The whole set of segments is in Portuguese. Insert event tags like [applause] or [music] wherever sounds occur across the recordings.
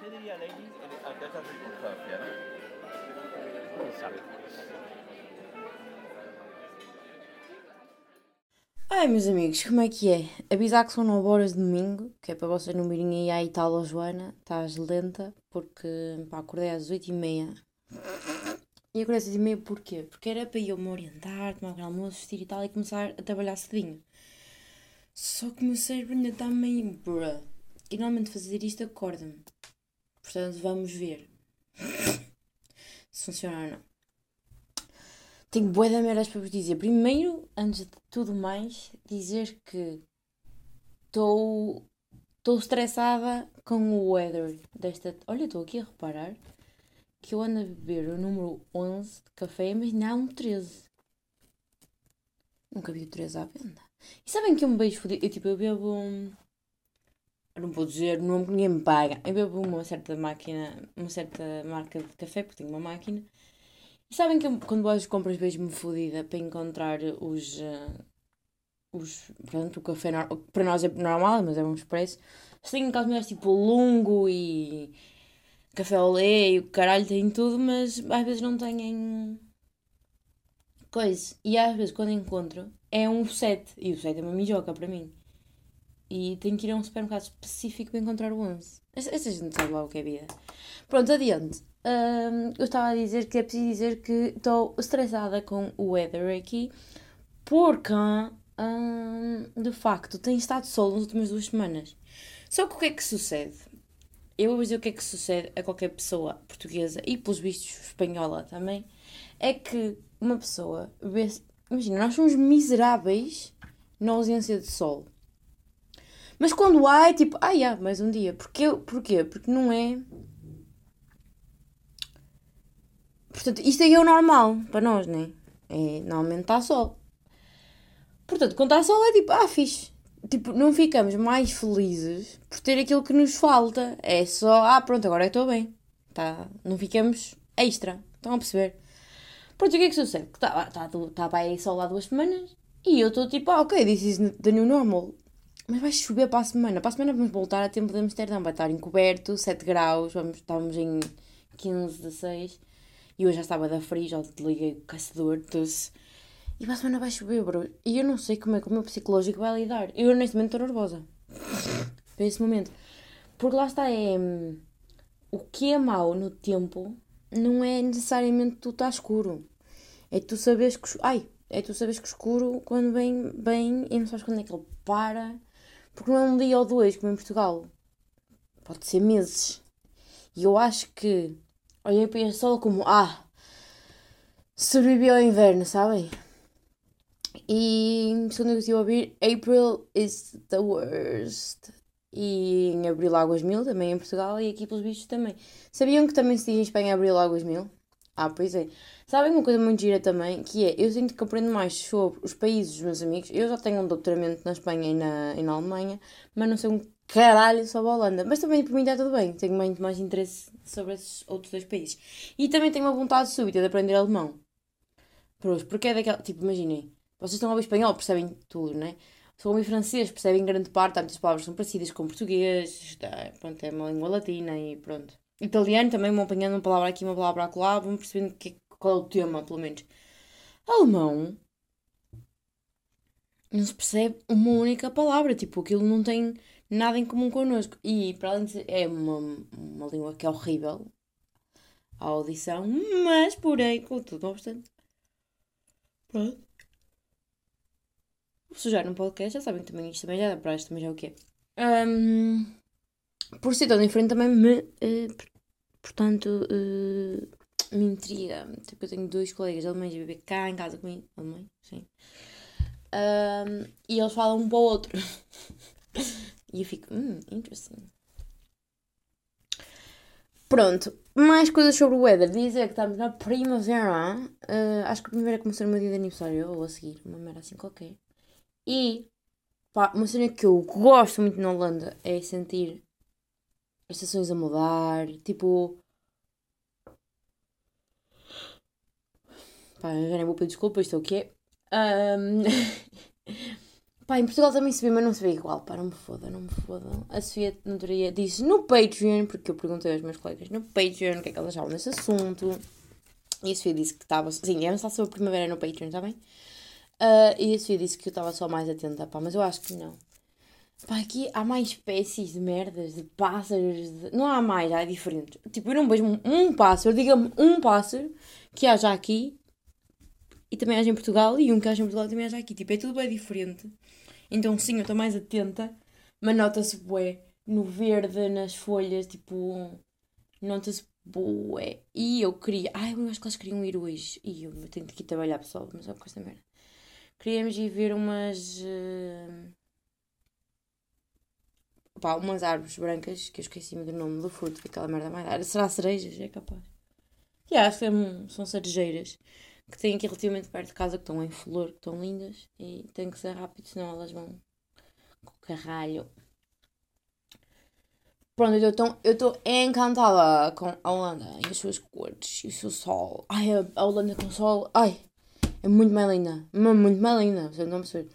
¿Qué diría Lenny? Acá está circunstancia, ¿no? Ai, meus amigos, como é que é? Avisar que são 9 horas de domingo, que é para vocês não virem aí à Itália, Joana, estás lenta, porque pá, acordei às 8h30. E acordei às 8h30 porquê? Porque era para eu me orientar, tomar um almoço, vestir e tal, e começar a trabalhar cedinho. Só que o meu cérebro ainda está meio bruh. E normalmente fazer isto acorda-me. Portanto, vamos ver se funciona ou não. Tenho bué de merdas para vos dizer. Primeiro, antes de tudo mais, dizer que estou estou estressada com o weather desta... Olha, estou aqui a reparar que eu ando a beber o número 11 de café, mas não o 13. Nunca vi o 13 à venda. E sabem que eu me beijo fodido? Eu, tipo, eu bebo... um- não vou dizer o nome que ninguém me paga. Eu bebo uma certa máquina, uma certa marca de café, porque tenho uma máquina. E sabem que eu, quando vou às compras vejo-me fodida para encontrar os. eh, os pronto, o café para nós é normal, mas é um expresso. Se tenho aquelas mulheres tipo longo e café ao lei e o caralho tem tudo, mas às vezes não têm coisa. E às vezes quando encontro é um 7 e o 7 é uma mijoca para mim. E tenho que ir a um supermercado específico para encontrar o 11. Essa gente sabe lá o que é vida. Pronto, adiante. Hum, eu estava a dizer que é preciso dizer que estou estressada com o weather aqui porque, hum, de facto, tem estado sol nas últimas duas semanas. Só que o que é que sucede? Eu vou dizer o que é que sucede a qualquer pessoa portuguesa e, pelos vistos, espanhola também. É que uma pessoa vê. Imagina, nós somos miseráveis na ausência de sol. Mas quando há, é tipo, ah, yeah, mais um dia. Porquê? Porquê? Porque não é. Portanto, isto aí é o normal para nós, né? É, normalmente está sol. Portanto, quando está sol é tipo, ah, fixe. Tipo, não ficamos mais felizes por ter aquilo que nos falta. É só, ah, pronto, agora estou bem. Tá? Não ficamos extra. Estão a perceber? Pronto, o que é que sucede? Está tá, tá, tá para aí sol há duas semanas e eu estou tipo, ah, ok, this is the new normal. Mas vai chover para a semana. Para a semana vamos voltar a tempo de Amsterdão. Vai estar encoberto, 7 graus. Vamos, estávamos em 15, 16. E hoje já estava da frio, já liguei o caçador, doce. E para a semana vai chover, bro. E eu não sei como é que o meu psicológico vai lidar. Eu neste momento estou nervosa. [laughs] Para esse momento. Porque lá está, é. hum, O que é mau no tempo não é necessariamente tu estar escuro. É tu saberes que. Ai! É tu saberes que escuro, quando vem, vem e não sabes quando é que ele para. Porque não é um dia ou dois, como em Portugal. Pode ser meses. E eu acho que olhei para este sol como, ah, sobrevivi ao inverno, sabem? E segundo eu estive a ouvir, April is the worst. E em Abril Águas Mil, também em Portugal, e aqui pelos bichos também. Sabiam que também se diz em Espanha Abril Águas Mil? Ah, pois é. Sabem uma coisa muito gira também, que é, eu sinto que aprendo mais sobre os países dos meus amigos. Eu já tenho um doutoramento na Espanha e na, e na Alemanha, mas não sei um caralho sobre a Holanda. Mas também por mim está tudo bem, tenho muito mais interesse sobre esses outros dois países. E também tenho uma vontade súbita de aprender alemão. Pronto, porque é daquela, tipo, imaginem, vocês estão a ouvir espanhol, percebem tudo, né? Se ouvir francês, percebem grande parte, há muitas palavras são parecidas com português, está, pronto, é uma língua latina e pronto. Italiano também vão apanhando uma palavra aqui, uma palavra acolá, vão percebendo que, qual é o tema, pelo menos. Alemão, não se percebe uma única palavra, tipo, aquilo não tem nada em comum connosco. E, para além de ser, é uma, uma língua que é horrível a audição, mas, porém, contudo, não obstante, pronto. Se já num podcast, já sabem que também isto também já dá para isto, também já é o que é. Ahm, por ser tão diferente também me, por- portanto, eh, me intriga. Tipo, eu tenho dois colegas alemães a viver cá em casa comigo. Alemães, sim. Ahm, e eles falam um para o outro. [laughs] e eu fico, hum, interesting. Pronto, mais coisas sobre o weather. Dizer que estamos na primavera. Ah, acho que a primavera começou no meu dia de aniversário, ou a seguir, uma merda assim qualquer. E, pá, uma cena que eu gosto muito na Holanda é sentir as estações a mudar. Tipo. Pá, já nem vou pedir desculpa, isto é o é. Ahm, [laughs] Pá, em Portugal também se vê, mas não se vê igual. Pá, não me foda, não me foda. A Sofia Notaria disse no Patreon, porque eu perguntei aos meus colegas no Patreon o que é que elas achavam desse assunto. E a Sofia disse que estava. Sim, íamos falar sobre a primavera no Patreon, está bem? Uh, e a Sofia disse que eu estava só mais atenta, pá, mas eu acho que não. Pá, aqui há mais espécies de merdas, de pássaros. De... Não há mais, há diferentes. Tipo, eu não vejo um, um pássaro, diga-me um pássaro que haja aqui e também haja em Portugal e um que haja em Portugal também haja aqui. Tipo, é tudo bem diferente. Então, sim, eu estou mais atenta, mas nota-se bué no verde, nas folhas, tipo, nota-se bué. E eu queria. Ai, eu acho que elas queriam ir hoje. E eu tenho que ir trabalhar, pessoal, mas é causa da merda. Queríamos ir ver umas. Uh... Pá, umas árvores brancas, que eu esqueci-me do nome do fruto, que aquela merda mais. Será cerejas? É capaz. E yeah, acho que é são cerejeiras que têm aqui relativamente perto de casa, que estão em flor, que estão lindas e tem que ser rápido, senão elas vão com o caralho. Pronto, eu estou encantada com a Holanda e as suas cores e o seu sol. Ai, a Holanda com sol, ai, é muito mais linda, muito mais linda, vocês não perceber.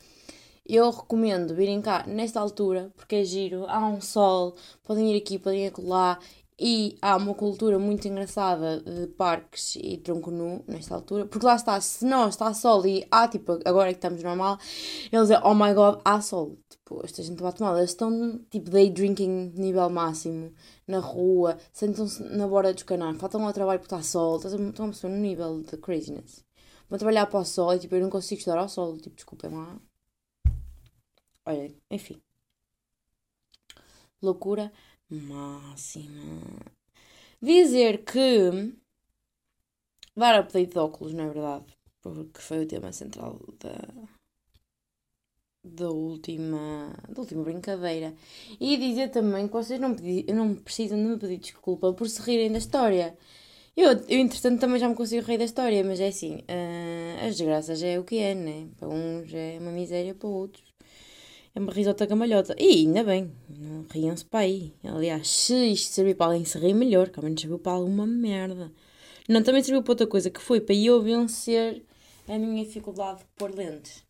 Eu recomendo virem cá nesta altura, porque é giro, há um sol, podem ir aqui, podem ir lá e há uma cultura muito engraçada de parques e tronco nu nesta altura, porque lá está, se não está sol e há tipo, agora é que estamos normal, eles é oh my god, há sol. Tipo, esta gente bate mal, eles estão tipo day drinking nível máximo na rua, sentam-se na borda dos canais, faltam ao trabalho porque está sol, estão a pessoa no nível de craziness. Vão trabalhar para o sol e tipo, eu não consigo estudar ao sol, tipo, desculpem lá. Olha, enfim. Loucura máxima. Dizer que dar update de óculos, não é verdade? Porque foi o tema central da, da última, da última brincadeira. E dizer também que vocês não, pedi, não precisam de me pedir desculpa por se rirem da história. Eu, eu entretanto, também já me consigo rir da história, mas é assim: uh, as desgraças é o que é, né? Para uns é uma miséria, para outros é uma risota gamalhota. E ainda bem, não riam-se para aí. Aliás, se isto serviu para alguém se rir melhor, que ao menos serviu para alguma merda. Não, também serviu para outra coisa, que foi para eu vencer a minha dificuldade de pôr lentes.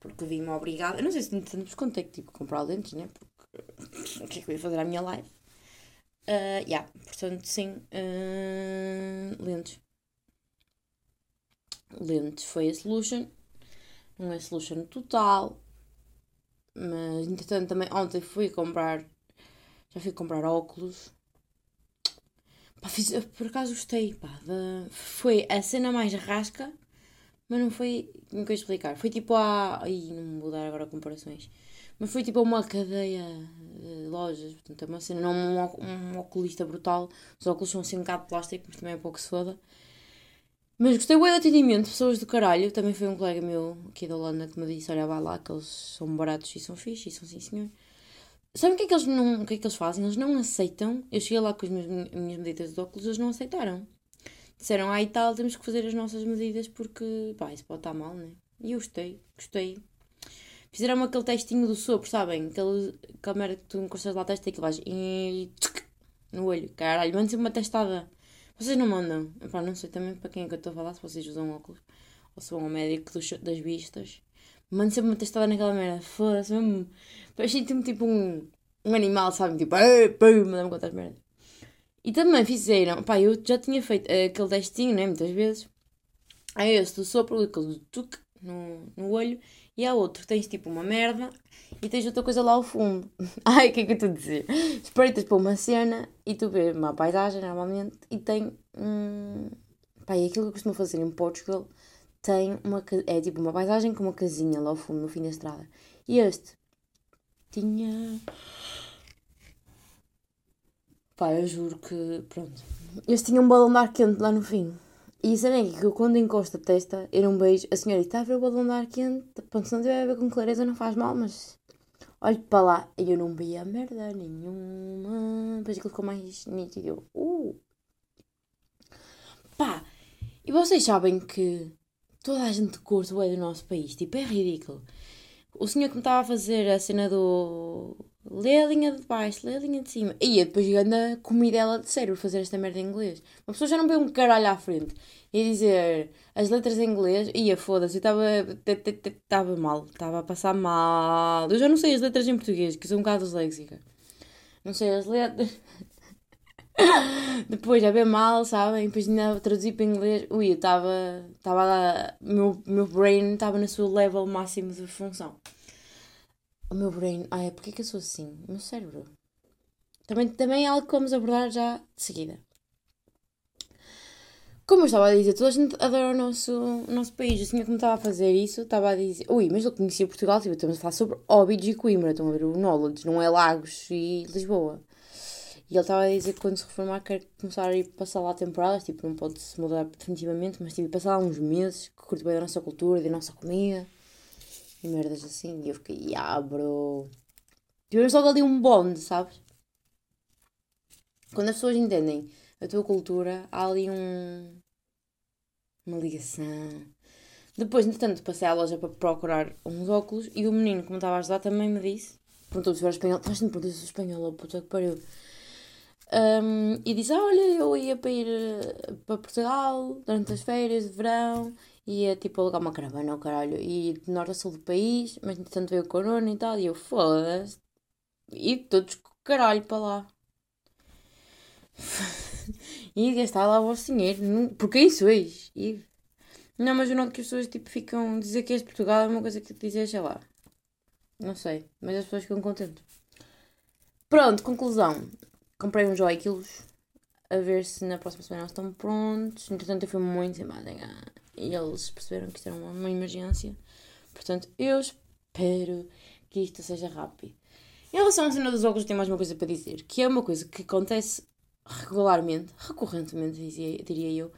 Porque vi-me obrigada. Eu não sei se tanto vos contei que que comprar lentes, né? Porque [laughs] o que é que eu ia fazer à minha live? Uh, yeah, portanto, sim. Uh, lentes. Lentes foi a solution. Não é solution total. Mas entretanto também ontem fui comprar. Já fui comprar óculos. Pá, fiz, por acaso gostei. Pá, de, foi a cena mais rasca, mas não foi. Não quero explicar. Foi tipo a. Ai, não vou dar agora comparações. Mas foi tipo uma cadeia de lojas. Portanto, é uma cena, não um, um oculista brutal. Os óculos são assim um bocado de plástico, mas também é pouco se foda. Mas gostei do atendimento, pessoas do caralho. Também foi um colega meu aqui da Holanda que me disse: Olha, vai lá, que eles são baratos e são fixos, e são sim senhor. Sabe o que é que eles não. Que é que eles fazem? Eles não aceitam. Eu cheguei lá com as minhas, minhas medidas de óculos, eles não aceitaram. Disseram, ah e tal, temos que fazer as nossas medidas porque, pá, isso pode estar mal, né? E eu gostei, gostei. Fizeram aquele testinho do sopro, sabem? Aquela merda que tu encostas lá, testa e que vais e no olho. Caralho, manda sempre uma testada. Vocês não mandam? Epá, não sei também para quem é que eu estou a falar, se vocês usam óculos ou se vão ao médico dos, das vistas. Mando sempre uma testada naquela merda. Foda-se mesmo. Sinto-me tipo um, um animal, sabe? Tipo, pum, mandar-me contar as merdas. E também fizeram, pá, eu já tinha feito aquele testinho, né? Muitas vezes. Aí esse do sopro, aquele tuc no, no olho. E há outro, tens tipo uma merda e tens outra coisa lá ao fundo. [laughs] Ai, o que é que eu estou a dizer? Espreitas para uma cena e tu vês uma paisagem normalmente e tem um. Pá, e aquilo que eu costumo fazer em Portugal tem uma. É tipo uma paisagem com uma casinha lá ao fundo, no fim da estrada. E este tinha. Pá, eu juro que. Pronto. Este tinha um balão de ar quente lá no fim. E isso é que eu quando encosto a testa, eu não beijo. A senhora está a ver o balão de ar quente. Pronto, se não tiver a ver com clareza não faz mal, mas olho para lá e eu não vi a merda nenhuma. Depois aquilo ficou mais nítido. Eu, uh! Pá! E vocês sabem que toda a gente curte o é do nosso país. Tipo, é ridículo. O senhor que me estava a fazer a cena do. Lê a linha de baixo, lê a linha de cima. E depois anda comidela de cérebro fazer esta merda em inglês. Uma pessoa já não vê um caralho à frente e dizer as letras em inglês, ia foda-se, eu estava mal, estava a passar mal. Eu já não sei as letras em português, que sou um bocado disléxica. Não sei as letras. [laughs] Depois, a ver mal, sabem? Depois ainda traduzir para inglês. Ui, eu estava. Estava. Meu, meu brain estava no seu level máximo de função. O meu brain. Ai, porquê que eu sou assim? O meu cérebro. Também, também é algo que vamos abordar já de seguida. Como eu estava a dizer, toda a gente adora o nosso, o nosso país. O senhor que me estava a fazer isso estava a dizer. Ui, mas eu conhecia Portugal, tipo, estamos a falar sobre Óbidos e Coimbra. Estão a ver o Knowledge, não é Lagos e Lisboa. E ele estava a dizer que quando se reformar quer começar a ir passar lá temporadas, tipo, não pode se mudar definitivamente, mas tipo, passar lá uns meses, que curte bem da nossa cultura, da nossa comida e merdas assim. E eu fiquei, ah, bro. Tivemos logo ali um bonde, sabes? Quando as pessoas entendem a tua cultura, há ali um. uma ligação. Depois, entretanto, passei à loja para procurar uns óculos e o menino que me estava a ajudar também me disse. Perguntou se era espanhol. Estás me perguntar se espanhol, puta que pariu. Um, e disse: ah, Olha, eu ia para ir uh, para Portugal durante as férias de verão, ia tipo alugar uma caravana, o caralho, e de norte a sul do país, mas entretanto veio o corona e tal, e eu foda-se, e todos com caralho para lá. [laughs] e gastar lá o vosso dinheiro, porque é isso hoje. E... Não, mas eu noto que as pessoas tipo, ficam. Dizer que és de Portugal é uma coisa que dizer, sei lá. Não sei, mas as pessoas ficam contentes. Pronto, conclusão comprei uns joiquilos a ver se na próxima semana eles estão prontos. Entretanto, eu fui muito sem e eles perceberam que isto era uma, uma emergência. Portanto, eu espero que isto seja rápido. Em relação à cena dos óculos, tenho mais uma coisa para dizer, que é uma coisa que acontece regularmente, recorrentemente, dizia, diria eu,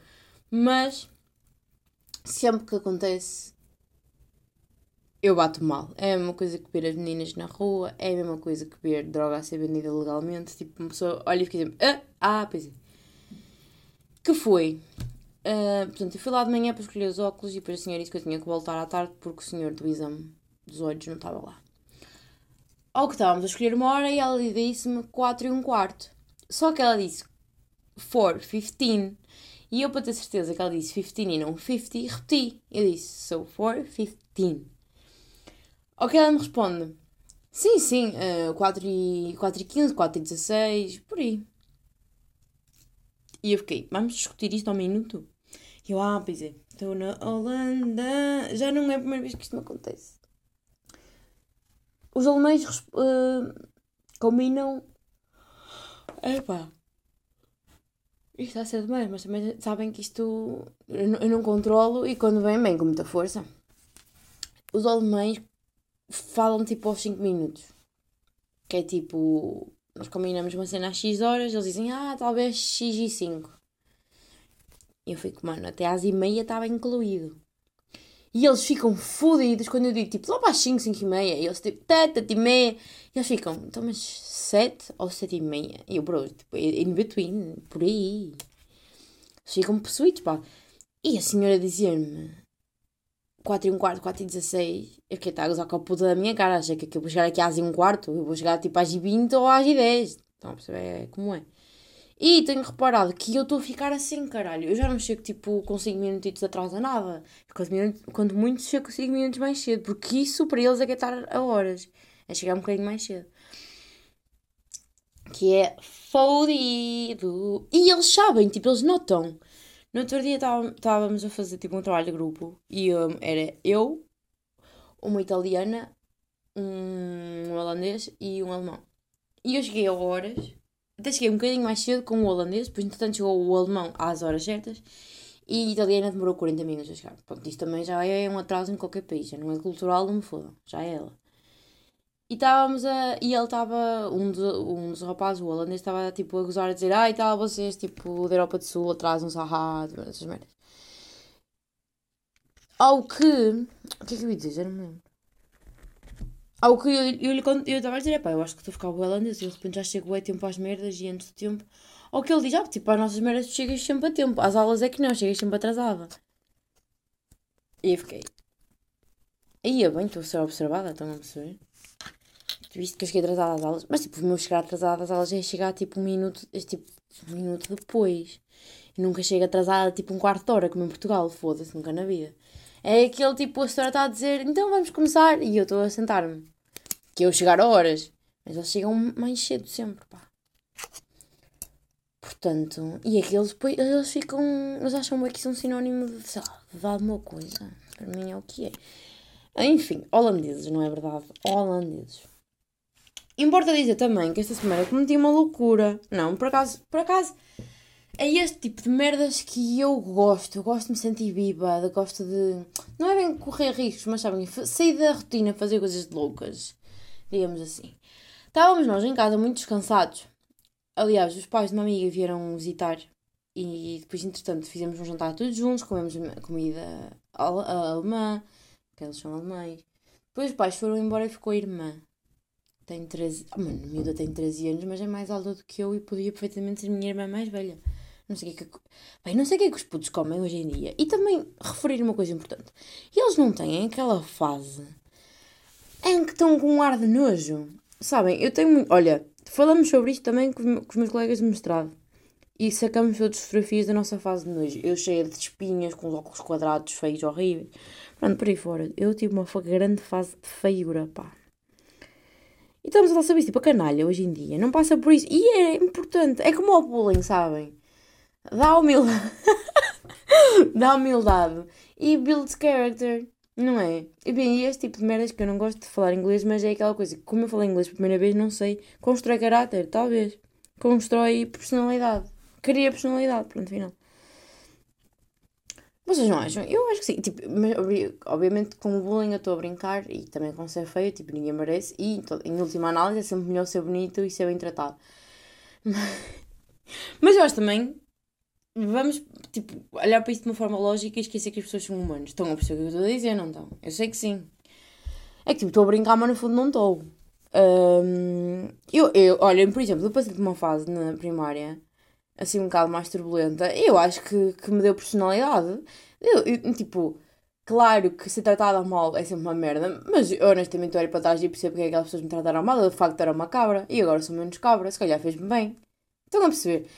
mas sempre que acontece eu bato mal. É a mesma coisa que ver as meninas na rua, é a mesma coisa que ver droga a ser vendida legalmente. Tipo, uma pessoa olha e fica dizendo, ah, ah, pois é. Que foi? Uh, portanto, eu fui lá de manhã para escolher os óculos e depois a senhora disse que eu tinha que voltar à tarde porque o senhor do exame dos olhos não estava lá. Ao que estávamos a escolher uma hora e ela disse-me 4 e um quarto. Só que ela disse 4, 15. E eu, para ter certeza que ela disse 15 e não 50, repeti. Eu disse, so 4, 15. Ok, ela me responde: Sim, sim, uh, 4, e, 4 e 15, 4 e 16, por aí. E eu fiquei: Vamos discutir isto ao minuto? E eu, ah, pois é, estou na Holanda. Já não é a primeira vez que isto me acontece. Os alemães uh, combinam. Epá. Isto está a ser demais, mas também sabem que isto eu não, eu não controlo e quando vem, vem com muita força. Os alemães falam tipo aos 5 minutos. Que é tipo, nós combinamos uma cena às X horas, eles dizem, ah, talvez X e 5. Eu fico, mano, até às e meia estava incluído. E eles ficam fodidos quando eu digo, tipo, lá para as 5, 5 e meia. E eles, tipo, 7, e meia. E eles ficam, então, mas 7 ou 7 e meia? E eu, bro, tipo, in between, por aí. Eles ficam possuídos, pá. E a senhora dizia-me, 4 e um quarto, 4 e 16, eu fiquei a gozar com a puta da minha cara. Achei que eu vou chegar aqui às e um quarto, eu vou chegar tipo às e 20 ou às e 10. Estão a perceber como é? E tenho reparado que eu estou a ficar assim, caralho. Eu já não chego tipo com 5 minutos atrás a nada. Quando, quando muito chego com 5 minutos mais cedo. Porque isso para eles é que é estar a horas. É chegar um bocadinho mais cedo. Que é fodido. E eles sabem, tipo, eles notam. No outro dia estávamos a fazer tipo um trabalho de grupo e um, era eu, uma italiana, um holandês e um alemão. E eu cheguei a horas, até cheguei um bocadinho mais cedo com o holandês, depois entretanto chegou o alemão às horas certas e a italiana demorou 40 minutos a chegar. Pronto, isto também já é um atraso em qualquer país, já não é cultural, não me fodam, já é ela. E estávamos a. E ele estava. Um, um dos rapazes, o holandês, estava tipo a gozar a dizer: Ai, tal, vocês, tipo, da Europa do Sul, atrasam-se, ahá, essas merdas. Ao que. O que é que eu ia dizer? Não me lembro. Ao que eu, eu, eu, eu estava a dizer: pá, eu acho que estou a ficar holandês e de repente já chego é tempo às merdas e antes do tempo. Ao que ele diz: Ah, tipo, às nossas merdas tu chegas sempre a tempo. Às aulas é que não, chegas sempre atrasada. E eu fiquei. Aí, bem, estou a ser observada, estão a perceber? visto que eu cheguei atrasada às aulas, mas tipo, o meu chegar atrasada às aulas é chegar tipo um minuto, é, tipo, um minuto depois. E nunca chega atrasada tipo um quarto de hora, como em Portugal, foda-se, nunca na vida. É aquele tipo, a senhora está a dizer, então vamos começar, e eu estou a sentar-me. Que eu chegar a horas. Mas eles chegam mais cedo sempre, pá. Portanto, e aqueles depois, eles ficam, eles acham que isso é um sinónimo de, sei lá, de alguma coisa. Para mim é o que é. Enfim, holandeses, não é verdade? Holandeses. Importa dizer também que esta semana cometi uma loucura. Não, por acaso, por acaso, é este tipo de merdas que eu gosto. Eu gosto de me sentir viva, gosto de. Não é bem correr riscos, mas sabem, sair da rotina, fazer coisas loucas. Digamos assim. Estávamos nós em casa muito descansados. Aliás, os pais de uma amiga vieram visitar e depois, entretanto, fizemos um jantar todos juntos, comemos comida alemã, que eles são alemães. Depois os pais foram embora e ficou a irmã. Tem 13. Oh, mano, miúda tem 13 anos, mas é mais alta do que eu e podia perfeitamente ser minha irmã mais velha. Não sei o que é que. Bem, não sei o que é que os putos comem hoje em dia. E também referir uma coisa importante. Eles não têm aquela fase em que estão com um ar de nojo. Sabem, eu tenho muito. Olha, falamos sobre isto também com, com os meus colegas de mestrado. E sacamos todas as fotografias da nossa fase de nojo. Eu cheia de espinhas, com os óculos quadrados, feios, horríveis. Pronto, por aí fora. Eu tive uma grande fase de feiura, pá. E estamos a falar sobre isso. Tipo, a canalha hoje em dia não passa por isso. E é importante. É como o bullying, sabem? Dá humildade. [laughs] Dá humildade. E builds character. Não é? E bem, e este tipo de merdas que eu não gosto de falar inglês, mas é aquela coisa que, como eu falei inglês pela primeira vez, não sei, constrói caráter, talvez. Constrói personalidade. Cria personalidade, pronto, final. Vocês não acham? Eu acho que sim. Tipo, mas, obviamente, com o bullying eu estou a brincar e também com ser feio, tipo, ninguém merece. E, em última análise, é sempre melhor ser bonito e ser bem tratado. [laughs] Mas eu acho também vamos, tipo, olhar para isto de uma forma lógica e esquecer que as pessoas são humanos. Estão a perceber o que eu estou a dizer, não estão? Eu sei que sim. É que, tipo, estou a brincar, mas no fundo não estou. Um, eu, eu, olha, por exemplo, passei de uma fase na primária, assim um bocado mais turbulenta, eu acho que, que me deu personalidade. Eu, eu, tipo, claro que ser tratada mal é sempre uma merda, mas eu, honestamente olho para trás e percebo porque é que aquelas pessoas me trataram mal. Eu de facto era uma cabra e agora sou menos cabra, se calhar fez-me bem. Estão a perceber?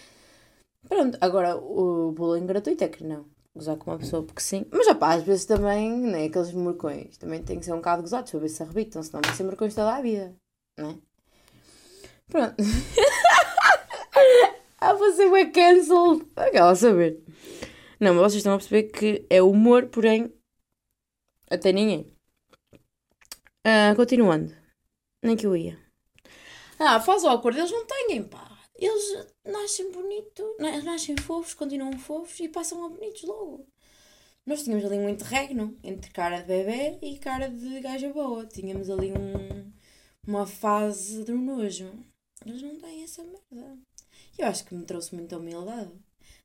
Pronto, agora o bullying gratuito é que não. Gozar com uma pessoa porque sim. Mas opá, às vezes também, né, aqueles morcões, também tem que ser um bocado gozados para ver se arrebitam, senão vão ser morcões toda a vida, não é? Pronto. [laughs] ah, você foi cancelled. Aquela a saber. Não, mas vocês estão a perceber que é humor, porém, até ninguém. Uh, continuando. Nem que eu ia. Ah, faz o acordo, eles não têm, pá eles nascem bonitos, nascem fofos, continuam fofos e passam a bonitos logo. Nós tínhamos ali um interregno entre cara de bebê e cara de gaja boa. Tínhamos ali um, uma fase de nojo. Eles não têm essa merda. Eu acho que me trouxe muita humildade.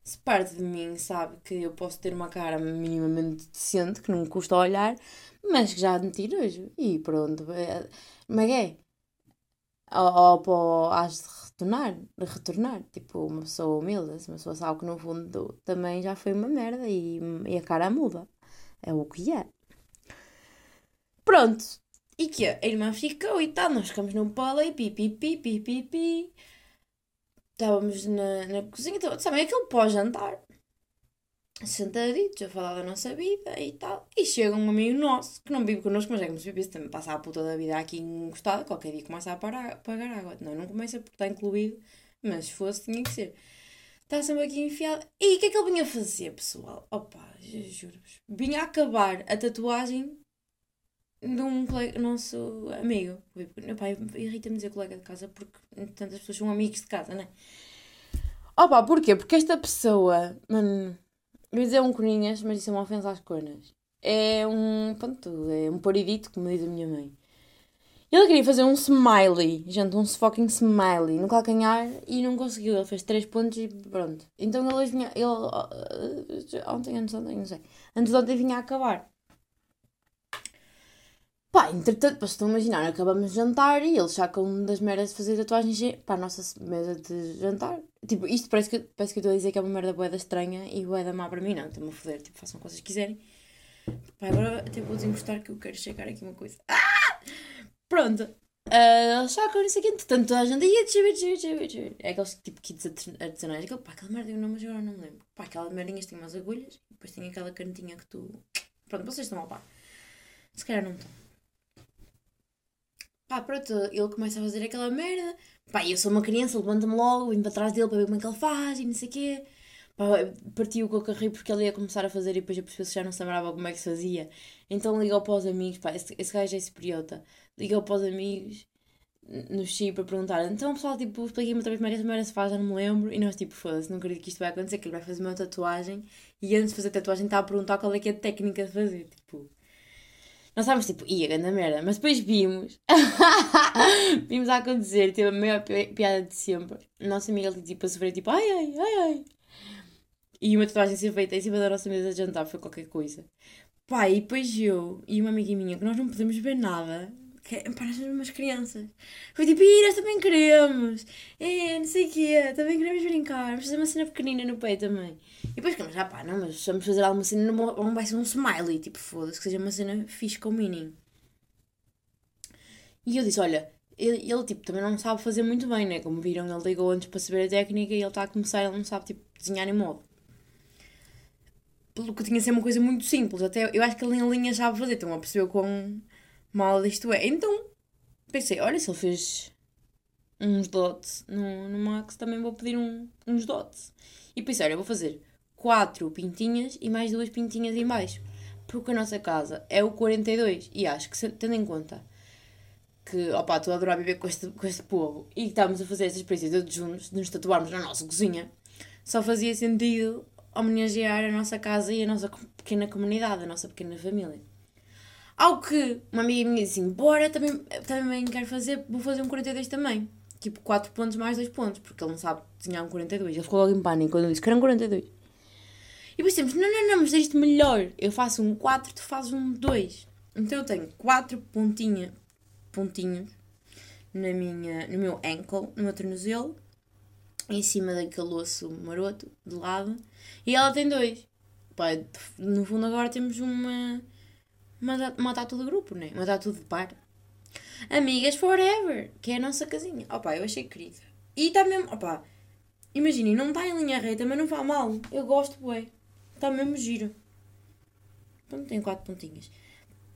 Se parte de mim sabe que eu posso ter uma cara minimamente decente, que não me custa olhar, mas que já admiti nojo. E pronto. Mas é. Ou, ou, ou has de retornar, retornar. Tipo, uma pessoa humilde, uma pessoa sabe que no fundo também já foi uma merda e, e a cara muda. É o que é. Pronto. E que a irmã ficou e tal, nós ficamos num pala e pi, pi, pi, pi, pi, pi. Estávamos na, na cozinha, sabem, aquele pós-jantar sentaditos a falar da nossa vida e tal. E chega um amigo nosso que não vive connosco, mas é como se vivesse também passa a puta da vida aqui encostado. Qualquer dia começa a parar, pagar água. Não, não começa porque está incluído, mas se fosse tinha que ser. Está sempre aqui enfiado. E o que é que ele vinha fazer, pessoal? Opa, juro-vos. Vinha acabar a tatuagem de um colega, nosso amigo. Irrita-me dizer colega de casa porque tantas pessoas são amigos de casa, não é? Opa, porquê? Porque esta pessoa, mano ia dizer um coninhas, mas isso é uma ofensa às cornas. É um. Pronto, é um paridito, como diz a minha mãe. Ele queria fazer um smiley, gente, um fucking smiley no calcanhar e não conseguiu. Ele fez 3 pontos e pronto. Então ele vinha. Ele, ontem, antes ontem, não sei. Antes de ontem vinha a acabar. Pá, entretanto, para estão a imaginar, acabamos de jantar e eles sacam das merdas de fazer tatuagens para a nossa mesa de jantar. Tipo, isto parece que, parece que eu estou a dizer que é uma merda boeda estranha e boeda má para mim, não. Estou-me a foder, tipo, façam o que vocês quiserem. Pá, agora até vou desencostar que eu quero chegar aqui uma coisa. Ah! Pronto. Uh, saca, não sei o. Entretanto, toda a gente ia descer, descer, descer, descer. É aqueles tipo kits artesanais. Aquele, pá, aquela merda eu não, mas agora não me lembro. Pá, aquelas merdinhas tinham umas agulhas e depois tinha aquela canetinha que tu. Pronto, vocês estão ao pá. Se calhar não estão. Pá, pronto, ele começa a fazer aquela merda. Pá, eu sou uma criança, levanta-me logo, vim para trás dele para ver como é que ele faz e não sei o quê. Pá, partiu com o carrinho porque ele ia começar a fazer e depois eu percebi que já não se lembrava como é que se fazia. Então ligou para os amigos, pá, esse, esse gajo é superiota. Ligou para os amigos no Xi para perguntar, então pessoal, tipo, expliquei-me outra vez como é que essa se faz, já não me lembro. E nós, tipo, foda-se, não acredito que isto vai acontecer, que ele vai fazer uma tatuagem e antes de fazer a tatuagem está a perguntar qual é que é a técnica de fazer, tipo. Nós estávamos tipo, ia, grande merda. Mas depois vimos. [laughs] vimos a acontecer. Teve a maior piada de sempre. Nossa amiga ali tipo a sofrer, tipo, ai, ai, ai, ai. E uma tatuagem ser feita em cima da nossa mesa de jantar foi qualquer coisa. Pá, e depois eu e uma amiga minha, que nós não podemos ver nada, que, nós somos umas crianças. Foi tipo, nós também queremos. É, não sei o quê, também queremos brincar. Vamos fazer uma cena pequenina no peito também. E depois ficamos, ah pá, não, mas vamos fazer alguma cena, não, vai ser um smiley, tipo, foda-se, que seja uma cena fixe com o meaning. E eu disse, olha, ele, ele, tipo, também não sabe fazer muito bem, né? Como viram, ele ligou antes para saber a técnica e ele está a começar, ele não sabe, tipo, desenhar em modo. Pelo que tinha de ser uma coisa muito simples, até eu acho que ele em linha sabe fazer, então a perceber quão mal isto é. Então, pensei, olha, se ele fez uns dots no, no Max, também vou pedir um, uns dots. E pensei, olha, vou fazer quatro pintinhas e mais duas pintinhas em baixo. Porque a nossa casa é o 42 e acho que, tendo em conta que, opá, estou a adorar viver com este, com este povo e estamos a fazer esta experiência todos juntos, de nos tatuarmos na nossa cozinha, só fazia sentido homenagear a nossa casa e a nossa pequena comunidade, a nossa pequena família. Ao que uma amiga minha disse assim, bora, também, também quero fazer, vou fazer um 42 também. Tipo, 4 pontos mais 2 pontos, porque ele não sabe desenhar um 42. Ele ficou logo em pânico quando eu disse que era um 42. E pensamos, não, não, não, mas isto melhor. Eu faço um 4, tu fazes um 2. Então eu tenho 4 pontinha, pontinhos na minha, no meu ankle, no meu tornozelo, em cima daquele osso maroto, de lado, e ela tem dois. Pá, no fundo agora temos uma, uma, uma tatu de grupo, né? Uma tatu de par. Amigas Forever, que é a nossa casinha. Opa, eu achei querida. E está mesmo, opa, imaginem, não está em linha reta, mas não faz mal. Eu gosto, bué. Está mesmo giro. Pronto, tem quatro pontinhas.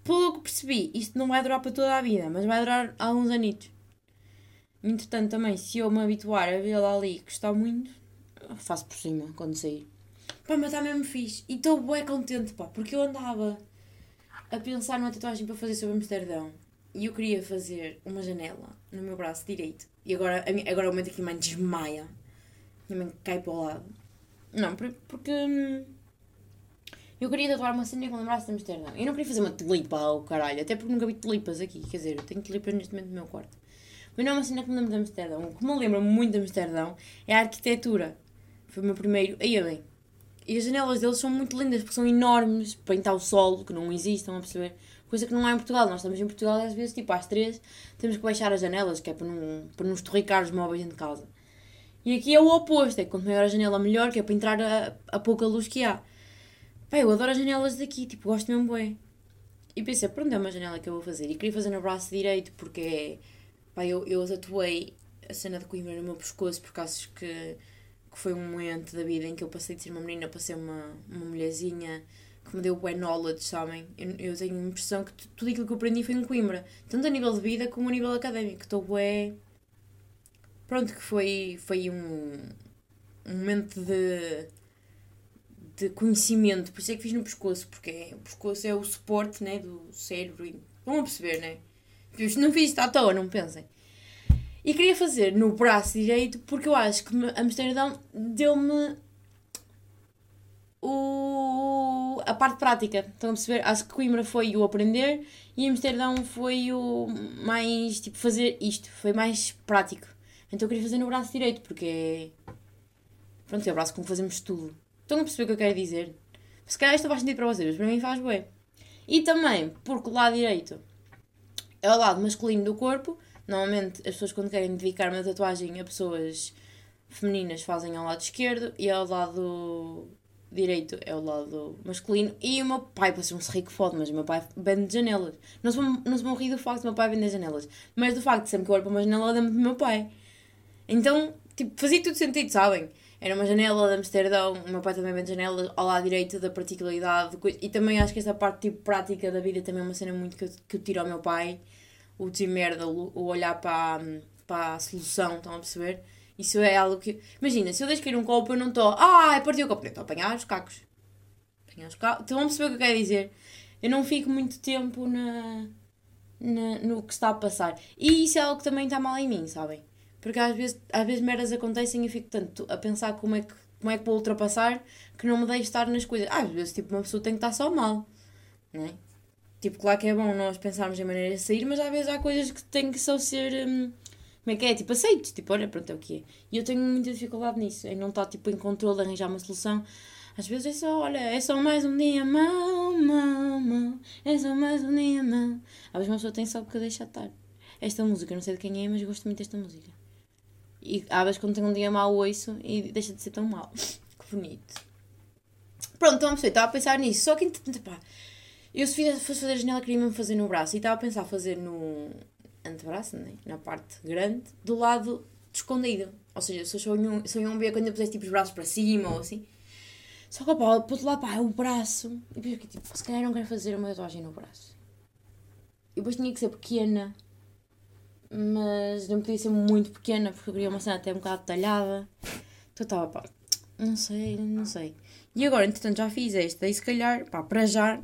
Pelo que percebi, isto não vai durar para toda a vida, mas vai durar alguns anitos. Entretanto, também, se eu me habituar a vê-la ali e gostar muito, faço por cima quando sair. Pá, mas está mesmo fixe. E estou bem contente, pá, porque eu andava a pensar numa tatuagem para fazer sobre Amsterdão. E eu queria fazer uma janela no meu braço direito. E agora, agora é o momento que a minha mãe desmaia. Minha mãe cai para o lado. Não, porque hum, eu queria tatuar uma cena com o braço de Amsterdão. Eu não queria fazer uma tulipa ao caralho, até porque nunca vi tulipas aqui. Quer dizer, eu tenho tulipas neste momento no meu quarto. Mas não é uma cena que me lembro de Amsterdão. O que me lembra muito de Amsterdão é a arquitetura. Foi o meu primeiro. Aí bem. E as janelas deles são muito lindas porque são enormes para entrar o sol, que não existe, estão a perceber? Coisa que não há em Portugal. Nós estamos em Portugal às vezes, tipo, às três, temos que baixar as janelas, que é para não, para não estorricar os móveis dentro de casa. E aqui é o oposto, é quanto maior a janela melhor, que é para entrar a, a pouca luz que há. Pá, eu adoro as janelas daqui, tipo, gosto mesmo bem. E pensei, pronto, é uma janela que eu vou fazer. E queria fazer no braço direito, porque é... Pá, eu, eu tatuei a cena de Coimbra no meu pescoço, porque acho que, que foi um momento da vida em que eu passei de ser uma menina para ser uma, uma mulherzinha que me deu bem knowledge, sabem? Eu, eu tenho a impressão que tudo aquilo que eu aprendi foi em Coimbra. Tanto a nível de vida como a nível académico. Estou bem... Pronto, que foi, foi um, um momento de de conhecimento, por isso é que fiz no pescoço, porque é, o pescoço é o suporte né, do cérebro. Vão a perceber, né? Não fiz isto à toa, não pensem. E queria fazer no braço direito porque eu acho que Amsterdão deu-me o... a parte prática. Estão a perceber? Acho que Coimbra foi o aprender e Amsterdão foi o mais tipo fazer isto, foi mais prático. Então eu queria fazer no braço direito porque é. Pronto, é o braço como fazemos tudo. Estão a perceber o que eu quero dizer? Se calhar isto faz sentido para vocês, mas para mim faz bem. E também, porque o lado direito é o lado masculino do corpo. Normalmente as pessoas quando querem dedicar uma tatuagem a pessoas femininas fazem ao lado esquerdo e ao lado direito é o lado masculino e o meu pai, parece um rico foda, mas o meu pai vende janelas. Não se, não se vão rir do facto do meu pai vender janelas, mas do facto de sempre que eu olho para uma janela, lembro do meu pai. Então, tipo, fazia tudo sentido, sabem? Era uma janela de Amsterdão, o meu pai também vende janelas ao lado direito da particularidade. E também acho que essa parte tipo, prática da vida também é uma cena muito que eu, que eu tiro ao meu pai. O dizer merda, o, olhar para, para a solução, estão a perceber? Isso é algo que. Imagina, se eu deixo cair um copo, eu não estou. Ah, partiu o copo. Estou a apanhar os cacos. Apanhar os cacos. Estão a perceber o que eu quero dizer? Eu não fico muito tempo na, na, no que está a passar. E isso é algo que também está mal em mim, sabem? Porque às vezes, às vezes merdas acontecem e eu fico tanto a pensar como é que, como é que vou ultrapassar que não me deixo estar nas coisas. Às vezes, tipo, uma pessoa tem que estar só mal. Não é? Tipo, claro que é bom nós pensarmos em maneiras de sair, mas às vezes há coisas que têm que só ser. Hum, como é que é? Tipo, aceites. Tipo, olha, pronto, é o que é. E eu tenho muita dificuldade nisso, em não estar, tipo, em controle, arranjar uma solução. Às vezes é só, olha, é só mais um dia mau, mau, mau. É só mais um dia mau. Às vezes uma pessoa tem só que deixar estar. Esta música, não sei de quem é, mas gosto muito desta música. E às vezes quando tenho um dia mau ouço e deixa de ser tão mau. [laughs] que bonito. Pronto, então a pessoa estava a pensar nisso. Só que, pá, eu se fosse fazer a janela queria mesmo fazer no braço. E estava a pensar fazer no antebraço, né? na parte grande, do lado escondido. Ou seja, se eu sonho um ver quando eu pusesse tipo os braços para cima ou assim. Só que, pá, para outro lado, pá, é o braço. E depois que tipo, se calhar não quero fazer uma tatuagem no braço. E depois tinha que ser pequena. Mas não podia ser muito pequena porque eu queria uma cena até um bocado detalhada. Então estava, pá, não sei, não sei. E agora, entretanto, já fiz esta. E se calhar, pá, para já,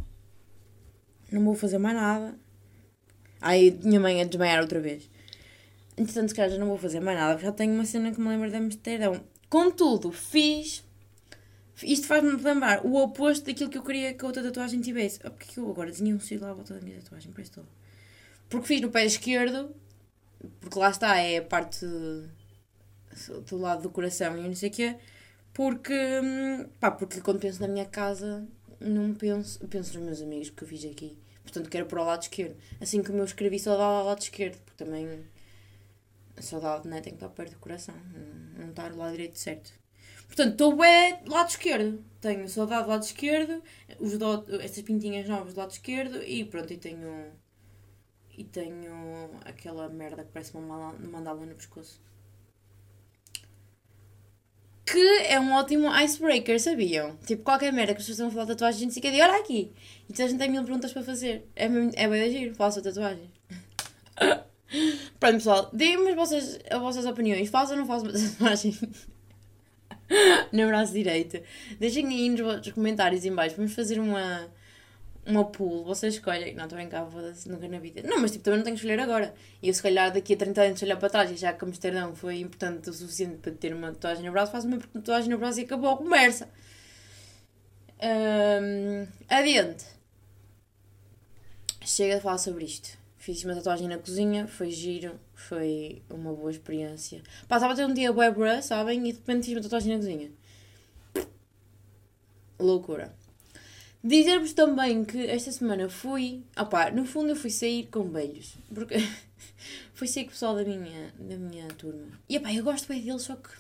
não vou fazer mais nada. Aí minha mãe a desmaiar outra vez. Entretanto, se calhar já não vou fazer mais nada, porque já tenho uma cena que me lembra de Amsterdão. Contudo, fiz. Isto faz-me lembrar o oposto daquilo que eu queria que a outra tatuagem tivesse. Oh, porque eu agora desenhei um círculo à volta da minha tatuagem? Para todo. Porque fiz no pé esquerdo, porque lá está, é a parte do lado do coração e não sei o quê. Porque, hum, pá, porque quando penso na minha casa, não penso, penso nos meus amigos que eu fiz aqui. Portanto, quero para o lado esquerdo. Assim como eu escrevi saudade ao lado esquerdo, porque também a saudade né, tem que estar perto do coração, não, não estar do lado direito certo. Portanto, estou é lado esquerdo. Tenho saudade do lado esquerdo, os do, estas pintinhas novas do lado esquerdo e pronto, e tenho. E tenho aquela merda que parece uma mandala no pescoço que é um ótimo icebreaker, sabiam? Tipo, qualquer merda que as pessoas estão a falar de tatuagem, a gente fica de olha aqui. E toda a gente tem mil perguntas para fazer. É, é bem giro, faço tatuagem. [laughs] Pronto, pessoal, deem-me as vossas, as vossas opiniões. Faço ou não faço [laughs] tatuagem? no braço direito. Deixem aí nos comentários em baixo. Vamos fazer uma uma pool, vocês escolhem. Não, estou bem cá, nunca na vida. Não, mas tipo, também não tenho que escolher agora. E eu, se calhar, daqui a 30 anos, olhar para trás e já que Amsterdão foi importante o suficiente para ter uma tatuagem no braço, faço uma tatuagem no braço e acabou a conversa. Um, adiante. Chega de falar sobre isto. Fiz uma tatuagem na cozinha, foi giro, foi uma boa experiência. Pá, estava a ter um dia web sabem? E de repente fiz uma tatuagem na cozinha. Loucura. Dizer-vos também que esta semana fui. Opá, no fundo eu fui sair com beijos. Porque [laughs] fui sair com o pessoal da minha, da minha turma. E opá, eu gosto bem deles, só que.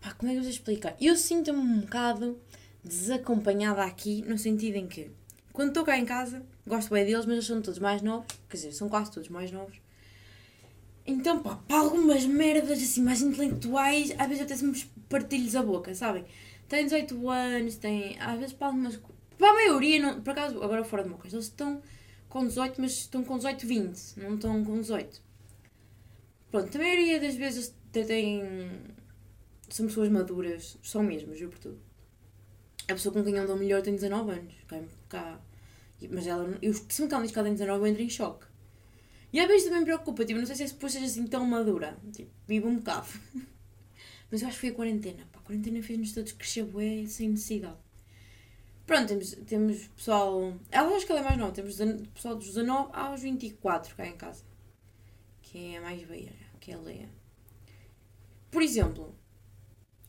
Pá, como é que eu vos explicar? Eu sinto-me um bocado desacompanhada aqui, no sentido em que, quando estou cá em casa, gosto bem deles, mas eles são todos mais novos. Quer dizer, são quase todos mais novos. Então, pá, para algumas merdas assim mais intelectuais, às vezes até se me partilhos a boca, sabem? Têm 18 anos, têm. Às vezes para algumas. Para a maioria, não, por acaso, agora fora de mocas, eles estão com 18, mas estão com 18, 20, não estão com 18. Pronto, a maioria das vezes têm. São pessoas maduras, são mesmo, juro por tudo. A pessoa com quem dou melhor tem 19 anos, cá, cá. Mas ela, eu, sempre que ela diz que ela tem 19, eu entro em choque. E às vezes também me preocupa, tipo, não sei se é depois seja assim tão madura. Tipo, vivo um bocado. [laughs] Mas eu acho que foi a quarentena. Pá, a quarentena fez-nos todos crescer bué sem necessidade. Pronto, temos, temos pessoal. Ela acho que ela é mais nova. Temos pessoal dos 19 aos 24 cá em casa. Que é a mais velha, que é a Leia. Por exemplo,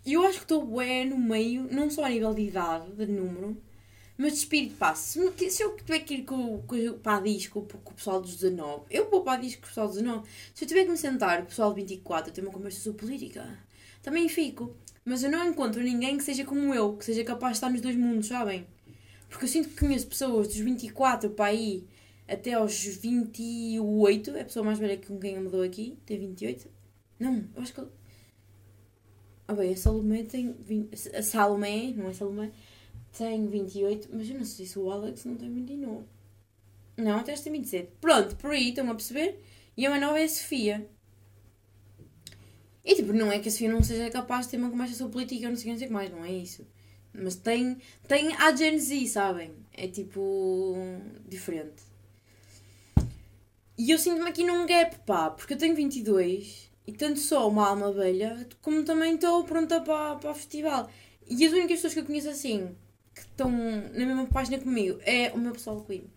eu acho que estou bué no meio, não só a nível de idade, de número, Mas de espírito, pá, se, se eu tiver que ir com, com, para a disco com, o pessoal dos 19, eu vou para a disco com o pessoal dos 19. Se eu tiver que me sentar com o pessoal de 24 a ter uma conversa sobre política, também fico. Mas eu não encontro ninguém que seja como eu, que seja capaz de estar nos dois mundos, sabem? Porque eu sinto que conheço pessoas dos 24 para aí até aos 28. É a pessoa mais velha com quem eu me dou aqui, tem 28. Não, eu acho que. Ah, bem, a Salomé tem. 20... A Salomé, não é Salomé, tem 28, mas eu não sei se o Alex não tem 29. Não, até tem 27. Pronto, por aí estão a perceber? E a mais nova é a Sofia. E tipo, não é que a Sofia não seja capaz de ter uma conversa sobre política ou não sei o que, mais, não é isso. Mas tem, tem a Gen Z, sabem? É tipo. diferente. E eu sinto-me aqui num gap, pá, porque eu tenho 22 e tanto sou uma alma velha como também estou pronta para, para o festival. E as únicas pessoas que eu conheço assim que estão na mesma página comigo é o meu pessoal Coimbra.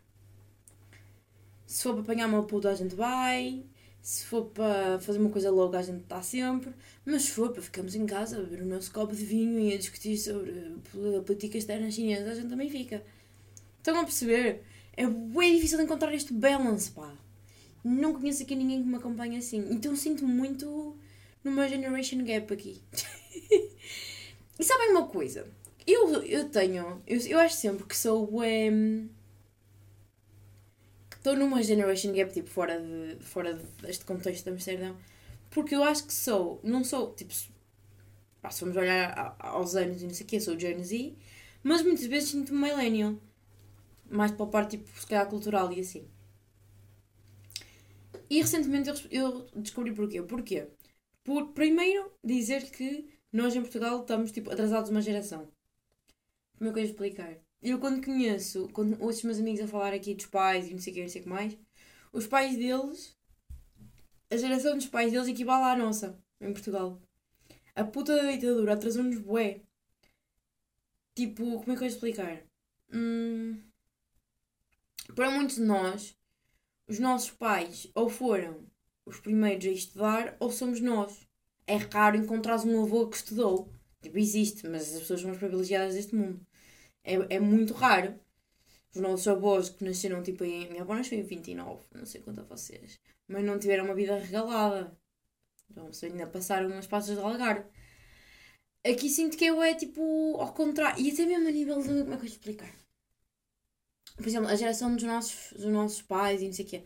Se for para apanhar uma puta, a gente vai. Se for para fazer uma coisa logo, a gente está sempre. Mas se for para ficarmos em casa a beber o nosso copo de vinho e a discutir sobre a política externa chinesa, a gente também fica. Estão a perceber? É bem difícil encontrar este balance, pá. Não conheço aqui ninguém que me acompanhe assim. Então sinto muito numa generation gap aqui. [laughs] e sabem uma coisa? Eu, eu tenho. Eu, eu acho sempre que sou. Um, estou numa generation gap, tipo, fora, de, fora deste contexto de Amsterdão. Porque eu acho que sou. Não sou. Tipo, se, vamos olhar aos anos e não sei o quê, sou Gen Z. Mas muitas vezes sinto-me millennial. Mais para a parte, tipo, se calhar cultural e assim. E recentemente eu, eu descobri porquê. Porquê? Por, primeiro, dizer que nós em Portugal estamos tipo, atrasados uma geração. Como é que eu ia explicar? Eu quando conheço, quando ouço os meus amigos a falar aqui dos pais e não sei o que, não sei o que mais, os pais deles, a geração dos pais deles equivale à nossa, em Portugal. A puta da ditadura atrasou-nos bué. Tipo, como é que eu ia explicar? Hum, para muitos de nós, os nossos pais ou foram os primeiros a estudar ou somos nós. É raro encontrar um avô que estudou. Tipo, existe, mas as pessoas são as privilegiadas deste mundo. É, é muito raro. Os nossos avós que nasceram, tipo, em... Minha avó nasceu em 29, não sei quanto a vocês. Mas não tiveram uma vida regalada. Então, se ainda passaram umas passas de algar. Aqui sinto que eu é, tipo, ao contrário. E até mesmo a nível de... Como é que eu explicar? Por exemplo, a geração dos nossos, dos nossos pais e não sei o quê.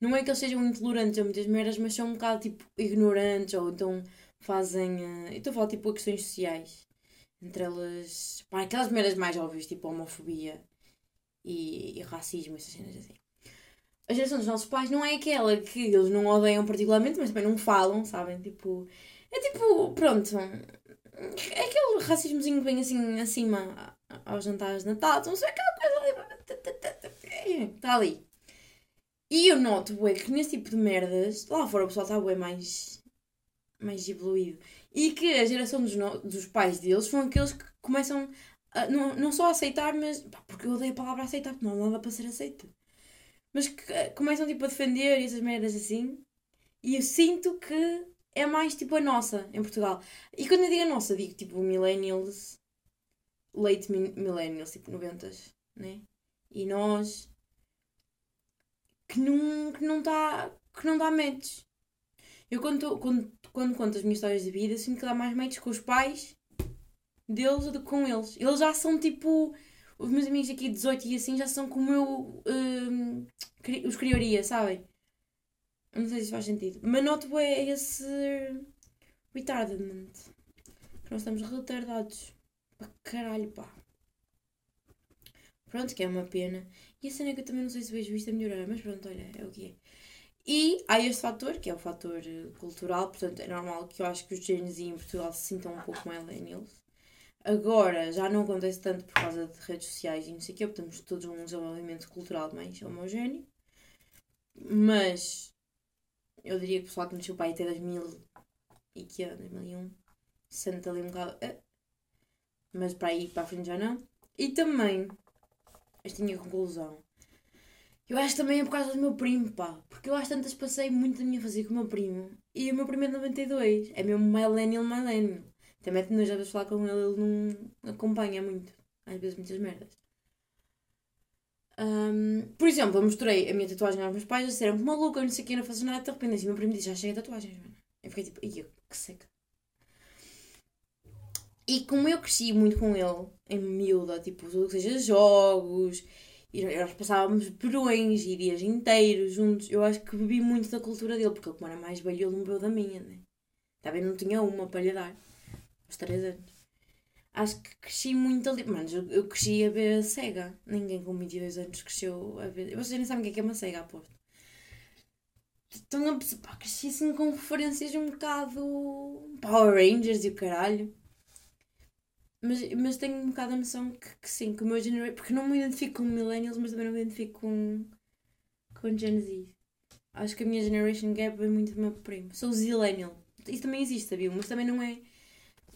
Não é que eles sejam intolerantes a muitas merdas, mas são um bocado, tipo, ignorantes ou então fazem... eh, Eu estou a falar, tipo, a questões sociais. Entre elas... Pá, aquelas merdas mais óbvias, tipo homofobia e, e racismo, essas cenas assim. A geração dos nossos pais não é aquela que eles não odeiam particularmente, mas também não falam, sabem? Tipo... É tipo, pronto... É aquele racismozinho que vem assim acima aos jantares de Natal, não sei, aquela coisa ali. Está ali. E eu noto, bué, que nesse tipo de merdas, lá fora o pessoal está bué mais, mais evoluído. E que a geração dos, no- dos pais deles são aqueles que começam a, não, não só a aceitar, mas. pá, porque eu odeio a palavra aceitar, porque não há nada para ser aceito. Mas que eh, começam tipo a defender essas merdas assim. E eu sinto que é mais tipo a nossa em Portugal. E quando eu digo a nossa, digo tipo millennials, late mi- millennials, tipo 90, né? E nós que não que não dá que não dá. Eu quando, tô- quando, quando conto as minhas histórias de vida, sinto que dá mais match com os pais deles do que com eles. Eles já são tipo os meus amigos aqui de 18 e assim já são como eu cri- os criaria, sabem? Não sei se faz sentido. Mas noto é esse retardament. Nós estamos retardados. Para caralho, pá. Pronto, que é uma pena. E a cena é que eu também não sei se vejo isto a melhorar, mas pronto, olha, é o que é. E há este fator, que é o fator eh, cultural, portanto é normal que eu acho que os Gen Z em Portugal se sintam um pouco millennials. Agora já não acontece tanto por causa de redes sociais e não sei o quê, porque temos todos um desenvolvimento cultural mais homogéneo. Mas eu diria que o pessoal que nasceu para aí até 2000 e que ano? 2001 se sente ali um bocado. eh, Mas para aí para a frente já não. E também, esta é minha conclusão. Eu acho também é por causa do meu primo, pá. Porque eu às tantas passei muito da minha fazer com o meu primo. E o meu primo é de 92. É mesmo millennial, millennial. Também te já vezes falar com ele, ele não acompanha muito. Às vezes muitas merdas. Um, por exemplo, eu mostrei a minha tatuagem aos meus pais, eles disseram que maluca, eu não sei o que, não faço nada, de repente assim, o meu primo disse, já cheguei a tatuagens, mano. Eu fiquei tipo, ia, que seca. E como eu cresci muito com ele, em miúda, tipo, tudo que seja jogos, e nós passávamos verões e dias inteiros juntos, eu acho que bebi muito da cultura dele, porque ele, como era mais velho, ele não bebeu da minha, né? Também não tinha uma para lhe dar, aos 3 anos. Acho que cresci muito ali. Mano, eu, eu cresci a ver a SEGA. Ninguém com 22 anos cresceu a ver. Vocês nem sabem o que é, que é uma SEGA, Porto. Estão a pá, cresci assim com referências um bocado. Power Rangers e o caralho. Mas, mas tenho um bocado a noção que, que sim, que o meu género. Porque não me identifico com millennials, mas também não me identifico com, com Gen Z. Acho que a minha generation gap é muito do meu primo. Sou zillennial. Isso também existe, sabia? Mas também não é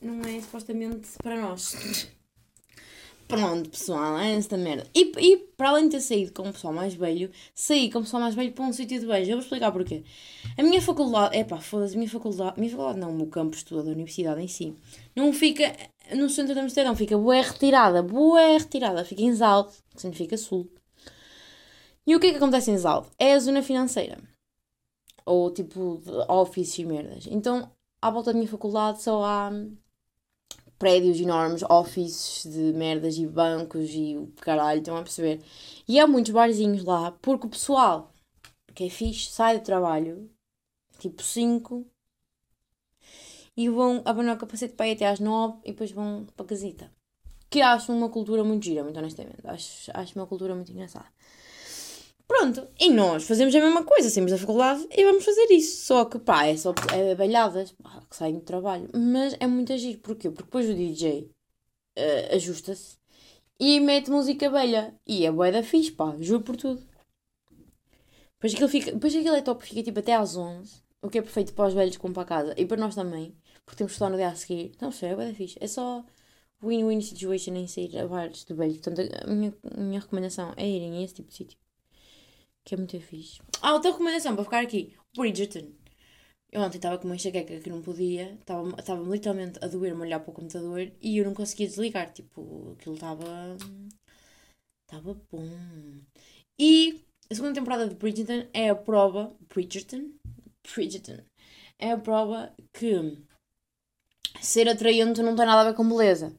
não é supostamente para nós. [laughs] Pronto, pessoal, é esta merda. E, e para além de ter saído com o pessoal mais velho, saí com o pessoal mais velho para um sítio de beijo. Eu vou explicar porquê. A minha faculdade, é pá, foda-se, a minha faculdade, a minha faculdade não, o meu campus todo, a universidade em si, não fica no centro de Amsterdão, fica bué retirada, bué retirada, fica em Zalde, que significa sul. E o que é que acontece em Zalde? É a zona financeira. Ou tipo offices e merdas. Então, à volta da minha faculdade só há prédios enormes, offices de merdas e bancos e o caralho, estão a perceber? E há muitos barzinhos lá, porque o pessoal que é fixe sai do trabalho, tipo 5, e vão abanar o capacete para ir até às 9 e depois vão para a casita. Que acho uma cultura muito gira, muito honestamente. Acho, acho uma cultura muito engraçada. Pronto, e nós fazemos a mesma coisa, saímos da faculdade e vamos fazer isso. Só que pá, é só é balhadas pá, que saem do trabalho. Mas é muito agir, porquê? Porque depois o DJ uh, eh, ajusta-se e mete música velha. E é bué da fixe, pá, juro por tudo. Depois aquilo, fica, depois aquilo é top, fica tipo até às 11, o que é perfeito para os velhos como para casa e para nós também, porque temos que estar no dia a seguir. Não sei, é bué da fixe. É só win-win situation em sair a bares de velhos. Portanto, a minha, a minha recomendação é irem a esse tipo de sítio que é muito fixe. Ah, outra recomendação para ficar aqui: Bridgerton. Eu ontem estava com uma enxaqueca que não podia, estava-me literalmente a doer-me olhar para o computador e eu não conseguia desligar. Tipo, aquilo estava. estava bom. E a segunda temporada de Bridgerton é a prova. Bridgerton? Bridgerton. É a prova que ser atraente não tem nada a ver com beleza.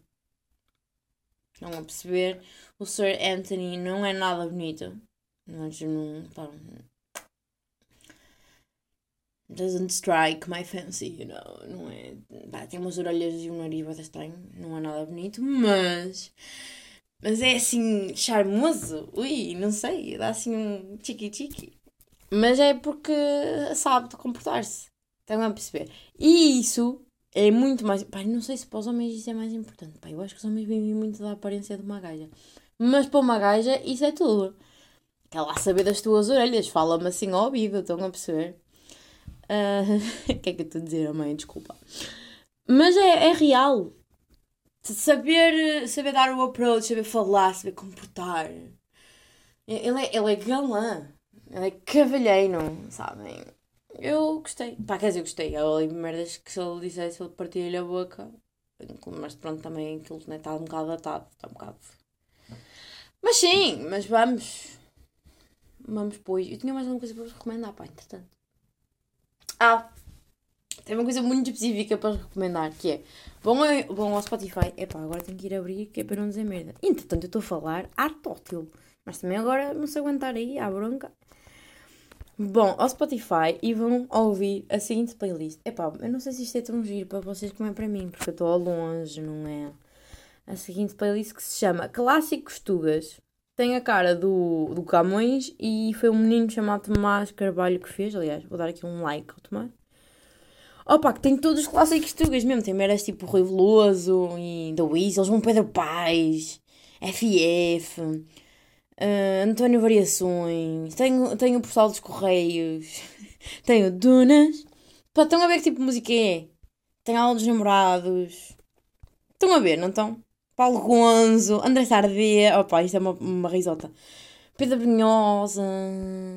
Não a perceber? O Sir Anthony não é nada bonito. Mas não. Pá, doesn't strike my fancy, you know. Não é. Pá, tem umas orelhas e um nariz bastante estranho. Não é nada bonito, mas. Mas é assim, charmoso. Ui, não sei. Dá assim um chiqui-chiqui. Mas é porque sabe comportar-se. Estão a perceber? E isso é muito mais. Pá, não sei se para os homens isso é mais importante. Pá, eu acho que os homens vivem muito da aparência de uma gaja. Mas para uma gaja, isso é tudo. Quer lá saber das tuas orelhas, fala-me assim ao ouvido, estão a perceber? Uh, [laughs] o que é que eu estou a dizer, mãe? Desculpa. Mas é, é real. Saber, saber dar o approach, saber falar, saber comportar. Ele é, ele é galã. Ele é cavalheiro, sabem? Eu gostei. Pá, quer dizer, eu gostei. Há ali merdas que se ele dissesse, ele partia-lhe a boca. Mas pronto, também aquilo né, está um bocado datado. Está um bocado. Mas sim, mas vamos. Vamos, pois. Eu tinha mais alguma coisa para vos recomendar, pá, entretanto. Ah! Tem uma coisa muito específica para vos recomendar, que é... Vão, vão ao Spotify. Epá, agora tenho que ir abrir, que é para não dizer merda. Entretanto, eu estou a falar artótil. Mas também agora não sei aguentar aí, à bronca. Bom, ao Spotify e vão ouvir a seguinte playlist. Epá, eu não sei se isto é tão giro para vocês como é para mim, porque eu estou ao longe, não é? A seguinte playlist que se chama Clássicos Tugas tem a cara do, do Camões e foi um menino chamado Tomás Carvalho que fez. Aliás, vou dar aqui um like ao Tomás. Opa, que tem todos os clássicos tugas mesmo. Tem meras tipo Rui Veloso e The eles vão Pedro Paz, FF, uh, eh, António Variações, tenho, tenho o Portal dos Correios, [laughs] tenho Dunas. Pá, estão a ver que tipo de música é? Tem aula dos namorados. Estão a ver, não estão? Paulo Gonzo, André Sardê, opa, isto é uma, uma risota. Pedro Brunhosa,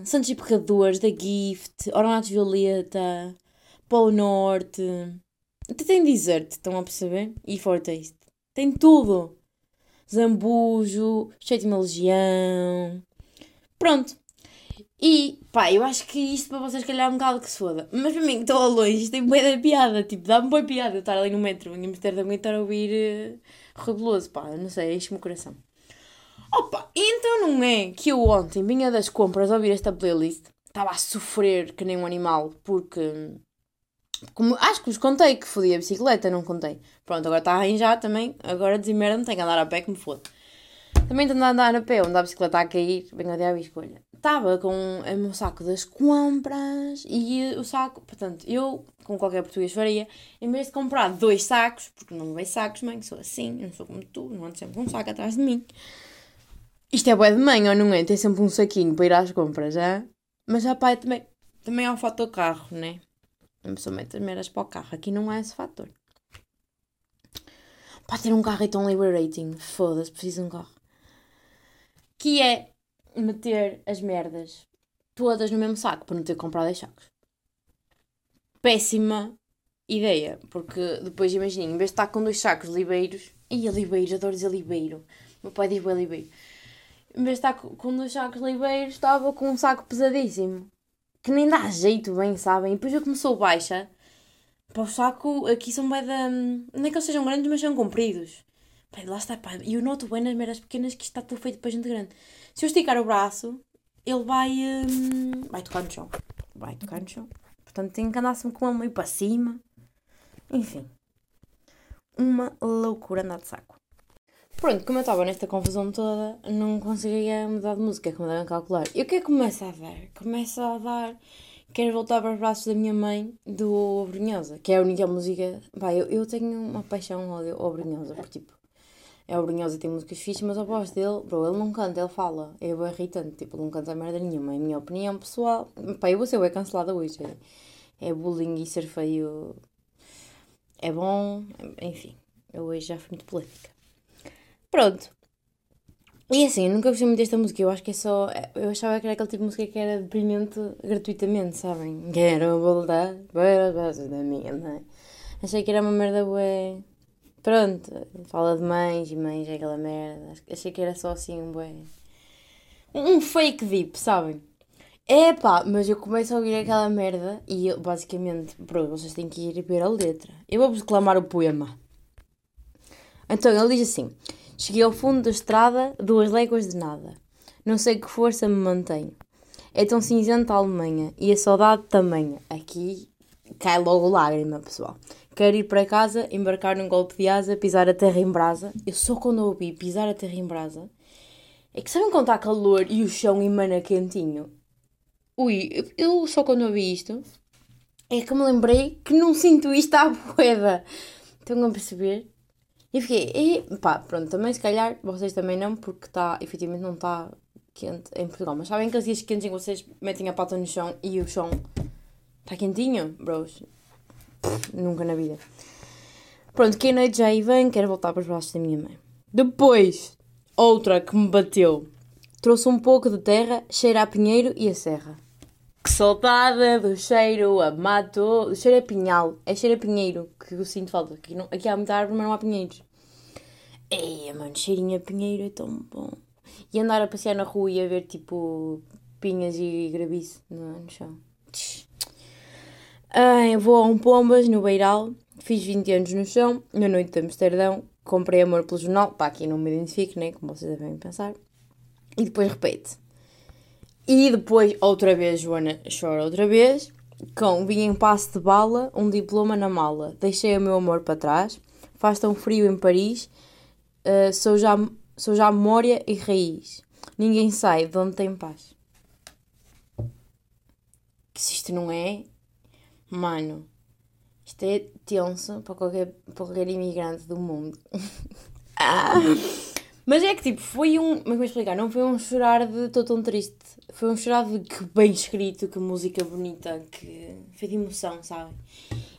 Santos e Pecadores, da Gift, Ornatos Violeta, Polo Norte. Até tem Desert, estão a perceber? E Fortaste. Tem tudo. Zambujo, Sétima Legião, Pronto. E, pá, eu acho que isto para vocês calhar é um bocado que se foda. Mas para mim, que estou ao longe, isto tem boa da piada. Tipo, dá-me boa piada eu estar ali no metro em Amsterdã e estar a ouvir uh, Reguloso, pá, não sei, enche-me o coração. Opa, então não é que eu ontem vinha das compras a ouvir esta playlist, estava a sofrer que nem um animal, porque. Como, acho que vos contei que fodi a bicicleta, não contei. Pronto, agora está a arranjar também, agora desimmerda-me, tenho que andar a pé que me foda. Também estou a andar a pé, onde a bicicleta a cair, venho a a escolha. Estava com o meu saco das compras e o saco, portanto, eu, com qualquer português faria, em vez de comprar dois sacos, porque não levei sacos, mãe, sou assim, não sou como tu, não ando sempre com um saco atrás de mim. Isto é boa de mãe, ou não é? Tem sempre um saquinho para ir às compras, é? Mas a pai também, também é um fator carro, né? A pessoa mete as meras para o carro. Aqui não há esse fator. Para ter um carro é tão liberating. Foda-se, preciso de um carro que é meter as merdas todas no mesmo saco para não ter que comprar 10 sacos. Péssima ideia, porque depois imaginem, em vez de estar com dois sacos libeiros, e a libeiros, adoro dizer libeiro, meu pai diz bem libeiro, em vez de estar com dois sacos libeiros, estava com um saco pesadíssimo, que nem dá jeito bem, sabem? E depois eu começou baixa, para o saco, aqui são bem da. Não é que eles sejam grandes, mas são compridos. Lá está, pá. E eu noto bem nas meras pequenas que isto está tudo feito para gente grande. Se eu esticar o braço, ele vai. Hum, vai tocar no chão. Vai tocar no chão. Portanto, tenho que andar sempre com ele meio para cima. Enfim. Uma loucura andar de saco. Pronto, como eu estava nesta confusão toda, não conseguia mudar de música, como devem calcular. E o que é que começa a dar? Começa a dar. Quero voltar para os braços da minha mãe do Obrinhosa, que é a única música. Vai, eu, eu tenho uma paixão ao Obrinhosa, porque tipo é o Brunhosa tem músicas fixas, mas a voz dele, bro, ele não canta, ele fala. É bem irritante, tipo, ele não canta merda nenhuma. É a minha opinião pessoal. Pá, eu vou ser bem cancelada hoje. É, é bullying e ser feio. É bom, enfim. Eu hoje já fui muito política. Pronto. E assim, eu nunca gostei muito desta música. Eu acho que é só. Eu achava que era aquele tipo de música que era deprimente gratuitamente, sabem? Quero voltar para a base da minha mãe. Achei que era uma merda bué Pronto, fala de mães e mães é aquela merda. Achei que era só assim um bem. Um fake deep, sabem? É pá, mas eu começo a ouvir aquela merda e eu, basicamente, pronto, vocês têm que ir ver a letra. Eu vou-vos o poema. Então ele diz assim: Cheguei ao fundo da estrada, duas léguas de nada. Não sei que força me mantém. É tão cinzenta a Alemanha e a saudade também. Aqui cai logo lágrima, pessoal. Quero ir para casa, embarcar num golpe de asa, pisar a terra em brasa. Eu só quando ouvi pisar a terra em brasa. É que sabem quando está calor e o chão emana quentinho? Ui, eu só quando ouvi isto é que me lembrei que não sinto isto à boeda. Estão a perceber? E fiquei, e, pá, pronto, também se calhar vocês também não, porque está, efetivamente não está quente em Portugal. Mas sabem aqueles dias quentes em que vocês metem a pata no chão e o chão está quentinho, bros? Nunca na vida. Pronto, que a noite já aí vem, quero voltar para os braços da minha mãe. Depois, outra que me bateu. Trouxe um pouco de terra, cheira a pinheiro e a serra. Que soltada do cheiro a mato. Cheiro é pinhal, é cheiro a pinheiro que eu sinto falta. Aqui, não, aqui há muita árvore, mas não há pinheiros. Eia, mano, cheirinho a pinheiro é tão bom. E andar a passear na rua e a ver tipo pinhas e gravice no chão. Vou a um Pombas, no Beiral, fiz 20 anos no chão, na noite de Amsterdão, comprei amor pelo jornal, para aqui não me identifico, né, como vocês devem pensar, e depois repete. E depois, outra vez, Joana chora outra vez, com vim em passo de bala, um diploma na mala, deixei o meu amor para trás, faz tão frio em Paris, uh, sou, já, sou já memória e raiz, ninguém sai de onde tem paz. Que se isto não é Mano, isto é tenso para qualquer, para qualquer imigrante do mundo. [laughs] ah. Mas é que tipo, foi um. Como é vou explicar? Não foi um chorar de estou tão triste. Foi um chorar de que bem escrito, que música bonita, que foi de emoção, sabe?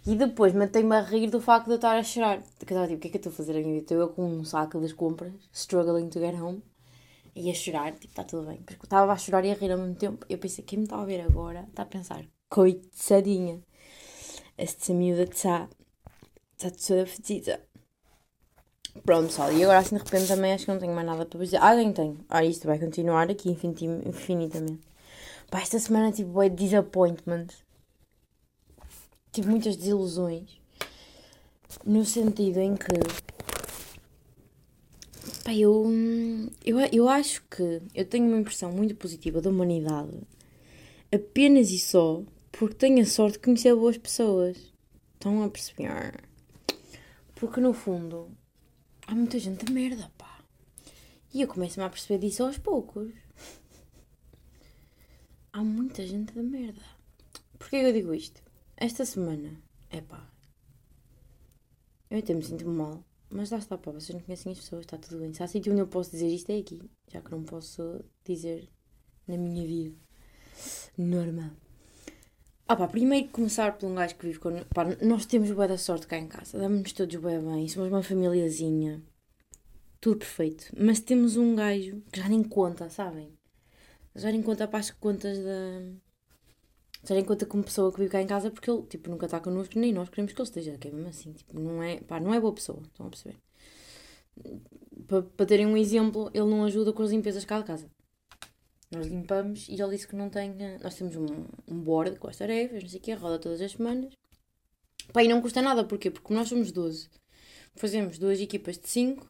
E depois matei-me a rir do facto de eu estar a chorar. Porque eu estava tipo, o que é que eu estou a fazer aqui? Estou eu com um saco das compras, struggling to get home, e a chorar, tipo, está tudo bem. Porque eu estava a chorar e a rir ao mesmo tempo. Eu pensei, quem me está a ver agora está a pensar, coitadinha esta miúda está, está toda fedida. Pronto, pessoal, e agora assim de repente também acho que não tenho mais nada para dizer. Ah, nem tenho. Ah, isto vai continuar aqui infinitamente. Pá, esta semana tipo é disappointment. Tive muitas desilusões. No sentido em que. Pá, eu, eu, eu acho que eu tenho uma impressão muito positiva da humanidade apenas e só porque tenho a sorte de conhecer boas pessoas. Estão a perceber? Porque no fundo há muita gente de merda, pá. E eu começo-me a perceber disso aos poucos. Há muita gente de merda. Porquê que eu digo isto? Esta semana, é pá. Eu até me sinto mal. Mas lá está, pá, vocês não conhecem as pessoas, está tudo bem. Se há sítio onde eu posso dizer isto é aqui. Já que não posso dizer na minha vida. Normal. Ah pá, primeiro começar por um gajo que vive com... Pá, nós temos boa da sorte cá em casa. Damos-nos todos bem bem. Somos uma famíliazinha. Tudo perfeito. Mas temos um gajo que já nem conta, sabem? Já nem conta para as contas da... Já nem conta como pessoa que vive cá em casa porque ele, tipo, nunca está connosco, nem nós queremos que ele esteja. Que é mesmo assim, tipo, não é... Pá, não é boa pessoa. Estão a perceber? Para terem um exemplo, ele não ajuda com as limpezas cá de casa. Nós limpamos e ele disse que não tem. Nós temos um, um board com as tarefas, não sei o quê, roda todas as semanas. Pá, e não custa nada, porquê? Porque nós somos 12, fazemos duas equipas de 5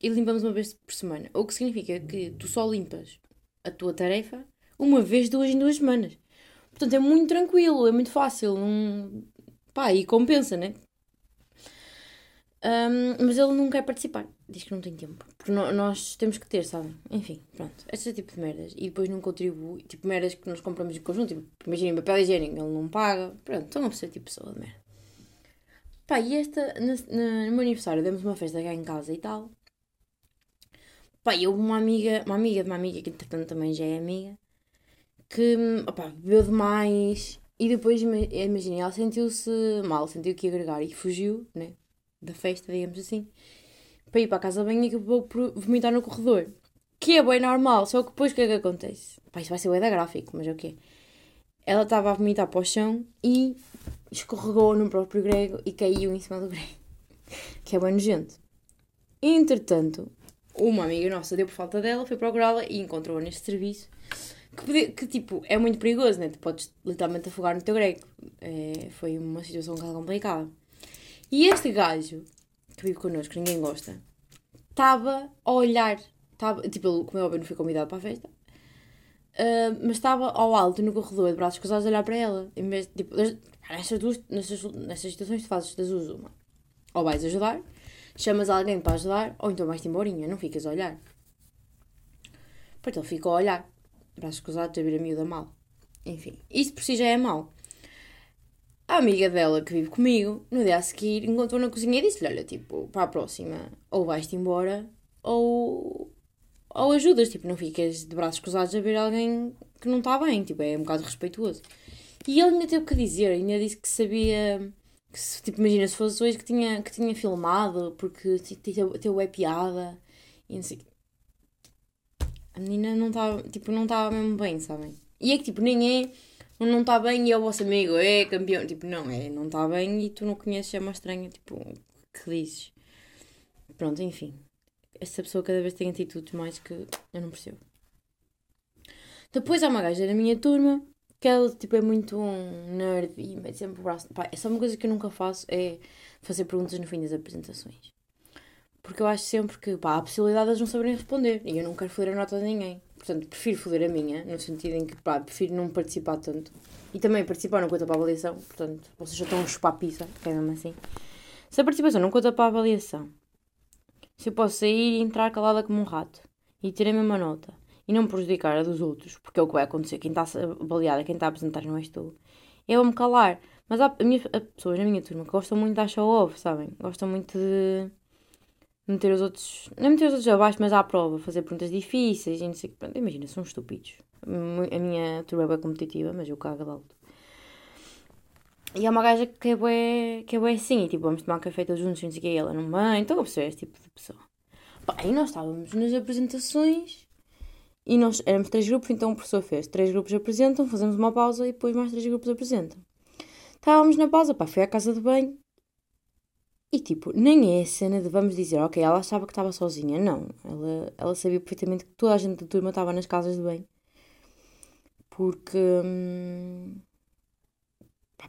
e limpamos uma vez por semana. O que significa que tu só limpas a tua tarefa uma vez, duas em duas semanas. Portanto, é muito tranquilo, é muito fácil. Não... Pá, e compensa, né? Um, mas ele não quer participar. Diz que não tem tempo. Porque no, nós temos que ter, sabem? Enfim, pronto. Esse tipo de merdas. E depois não contribui. Tipo, merdas que nós compramos em conjunto. Tipo, imaginem papel higiênico, ele não paga. Pronto, estão a ser tipo pessoa de merda. Pá, e esta, no, no meu aniversário, demos uma festa cá em casa e tal. Pá, e houve uma amiga, uma amiga de uma amiga, que entretanto também já é amiga, que, opá, bebeu demais. E depois, imaginem, ela sentiu-se mal, sentiu que ia agregar e fugiu, né? da festa, digamos assim, para ir para a casa bem e acabou por vomitar no corredor. Que é bem normal, só que depois o que é que acontece? Pá, isso vai ser bem da gráfico, mas é o quê? Ela estava a vomitar para o chão e escorregou no próprio grego e caiu em cima do grego. [laughs] Que é bem nojento. Entretanto, uma amiga nossa deu por falta dela, foi procurá-la e encontrou-a neste serviço. Que, que, tipo, é muito perigoso, né? Tu podes literalmente afogar no teu grego. É, foi uma situação um bocado complicada. E este gajo, que vive connosco, ninguém gosta, estava a olhar. Tava, tipo, ele, como é óbvio, não foi convidado para a festa. Uh, mas estava ao alto no corredor, de braços cruzados, a olhar para ela. Em vez tipo, nestas, duas, nestas, nestas situações, tu fazes das duas uma. Ou vais ajudar, chamas alguém para ajudar, ou então vais-te emborinha, não ficas a olhar. Portanto, ele ficou a olhar, braços cruzados, a ver a miúda mal. Enfim, isso por si já é mau. A amiga dela que vive comigo, no dia a seguir, encontrou na cozinha e disse-lhe: Olha, tipo, para a próxima, ou vais-te embora, ou, ou ajudas, tipo, não ficas de braços cruzados a ver alguém que não está bem, tipo, é um bocado respeituoso. E ele ainda teve o que dizer, ainda disse que sabia, que se, tipo, imagina se fosse hoje que tinha, que tinha filmado, porque teu é piada, e não sei. A menina não estava, tipo, não estava mesmo bem, sabem? E é que, tipo, nem é não está bem e é o vosso amigo, é campeão. Tipo, não, é, não está bem e tu não conheces, é uma estranha, tipo, que dizes. Pronto, enfim. Essa pessoa cada vez tem atitudes mais que eu não percebo. Depois há uma gaja da minha turma que ela, tipo, é muito um nerd e mete sempre o braço. Pá, é uma coisa que eu nunca faço, é fazer perguntas no fim das apresentações. Porque eu acho sempre que, pá, há a possibilidade de eles não saberem responder e eu não quero foder a nota de ninguém. Portanto, prefiro foder a minha, no sentido em que, pá, prefiro não participar tanto. E também participar não conta para a avaliação, portanto, vocês já estão a chupar pizza, é mesmo assim. Se a participação não conta para a avaliação, se eu posso sair e entrar calada como um rato e ter a mesma nota e não prejudicar a dos outros, porque é o que vai acontecer, quem está avaliada, quem está a apresentar não és tu, eu vou-me calar. Mas há, minha, pessoas na minha turma que gostam muito de show-off, sabem? Gostam muito de meter os outros, não meter os outros abaixo, mas à prova, fazer perguntas difíceis e não sei o que. Imagina, são estúpidos. A minha turma é competitiva, mas eu cago de alto. E há uma gaja que é bem, que é bem assim, e tipo, vamos tomar café todos juntos, não sei o que, ela não vem, então a pessoa é tipo de pessoa. Pá, e nós estávamos nas apresentações, e nós éramos três grupos, então o professor fez três grupos apresentam, fazemos uma pausa e depois mais três grupos apresentam. Estávamos na pausa, pá, fui à casa de banho, E tipo, nem é a cena de vamos dizer, ok, ela achava que estava sozinha. Não, ela, ela sabia perfeitamente que toda a gente da turma estava nas casas de bem. Porque. Hum,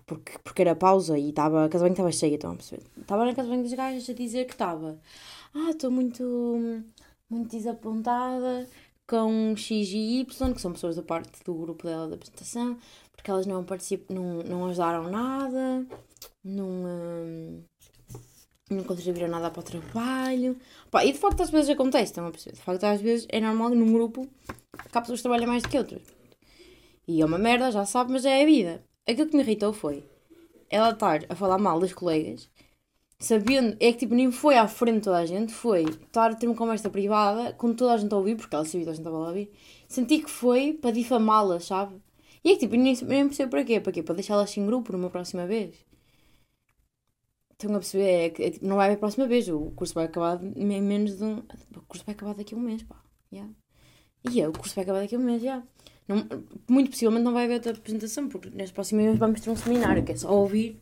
porque, porque era pausa e estava, a casa bem estava cheia, estão a perceber? Estava na casa bem das gajas a dizer que estava. Ah, estou muito, muito desapontada com X e Y, que são pessoas da parte do grupo dela da apresentação, porque elas não participam, não, não ajudaram nada, não, hum, não contribuíram nada para o trabalho. Pá, e de facto às vezes acontece, estão a perceber? De facto às vezes é normal num grupo que há pessoas que trabalham mais do que outras. E é uma merda, já sabe, mas é a vida. Aquilo que me irritou foi ela estar a falar mal das colegas, sabendo, é que tipo, nem foi à frente de toda a gente, foi estar a ter uma conversa privada com toda a gente a ouvir, porque ela sabia que toda a gente estava a ouvir, senti que foi para difamá-las, sabe? E é que tipo, nem, nem percebo para quê, para quê? Para deixá-las sem grupo numa próxima vez. Estão a perceber? É que é, não vai haver a próxima vez, o curso vai acabar em menos de um. O curso vai acabar daqui a um mês, pá. Yeah. E é, o curso vai acabar daqui a um mês, já. Não, muito possivelmente não vai haver outra apresentação, porque neste próximo mês vamos ter um seminário, que é só ouvir.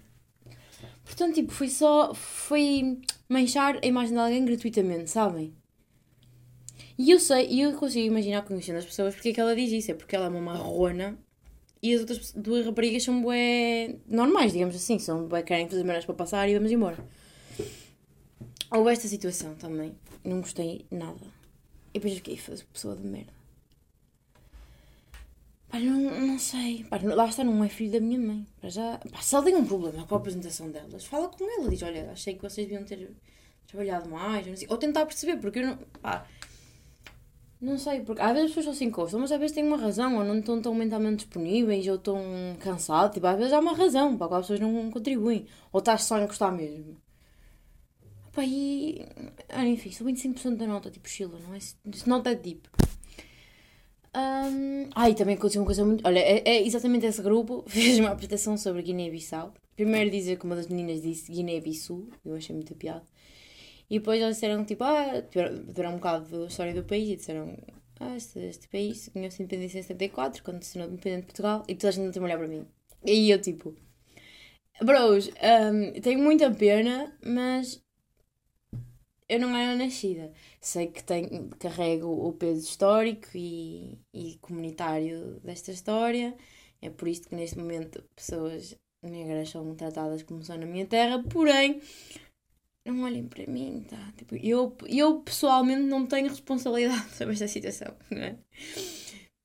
Portanto, tipo, foi só. Foi manchar a imagem de alguém gratuitamente, sabem? E eu sei, e eu consigo imaginar conhecendo as pessoas porque é que ela diz isso. É porque ela é uma marrona e as outras duas raparigas são bué normais, digamos assim. São bué, querem fazer merdas para passar e vamos embora. Houve esta situação também. Não gostei nada. E depois fiquei, fazer pessoa de merda. Pá, não, não sei. Pá, lá está, não é filho da minha mãe. Pá, já, pá, se ela tem um problema com a apresentação delas, fala com ela. Diz: Olha, achei que vocês deviam ter trabalhado mais. Ou tentar perceber, porque eu não. Pá, não sei, porque às vezes as pessoas só se encostam, mas às vezes têm uma razão, ou não estão tão mentalmente disponíveis, ou estão cansados. Tipo, às vezes há uma razão para qual as pessoas não contribuem. Ou estás só a encostar mesmo. Pá, e. Ah, enfim, sou 25% da nota, tipo, Sheila, não é? Nota é tipo. Um, ah, e também aconteceu uma coisa muito. Olha, é, é exatamente esse grupo [laughs] fez uma apresentação sobre Guiné-Bissau. Primeiro dizer que uma das meninas disse Guiné-Bissau, eu achei muito piada. E depois eles disseram tipo, ah, tiveram um bocado da história do país e disseram, ah, este, este país ganhou sua independência em 74, quando se tornou independente de Portugal, e toda a gente não tem olhar para mim. E eu tipo, bros, um, tenho muita pena, mas eu não era nascida. Sei que tenho, carrego o peso histórico e, e comunitário desta história. É por isto que neste momento pessoas negras são tratadas como são na minha terra, porém não olhem para mim, tá? Tipo, eu, eu pessoalmente não tenho responsabilidade [laughs] sobre esta situação, não é?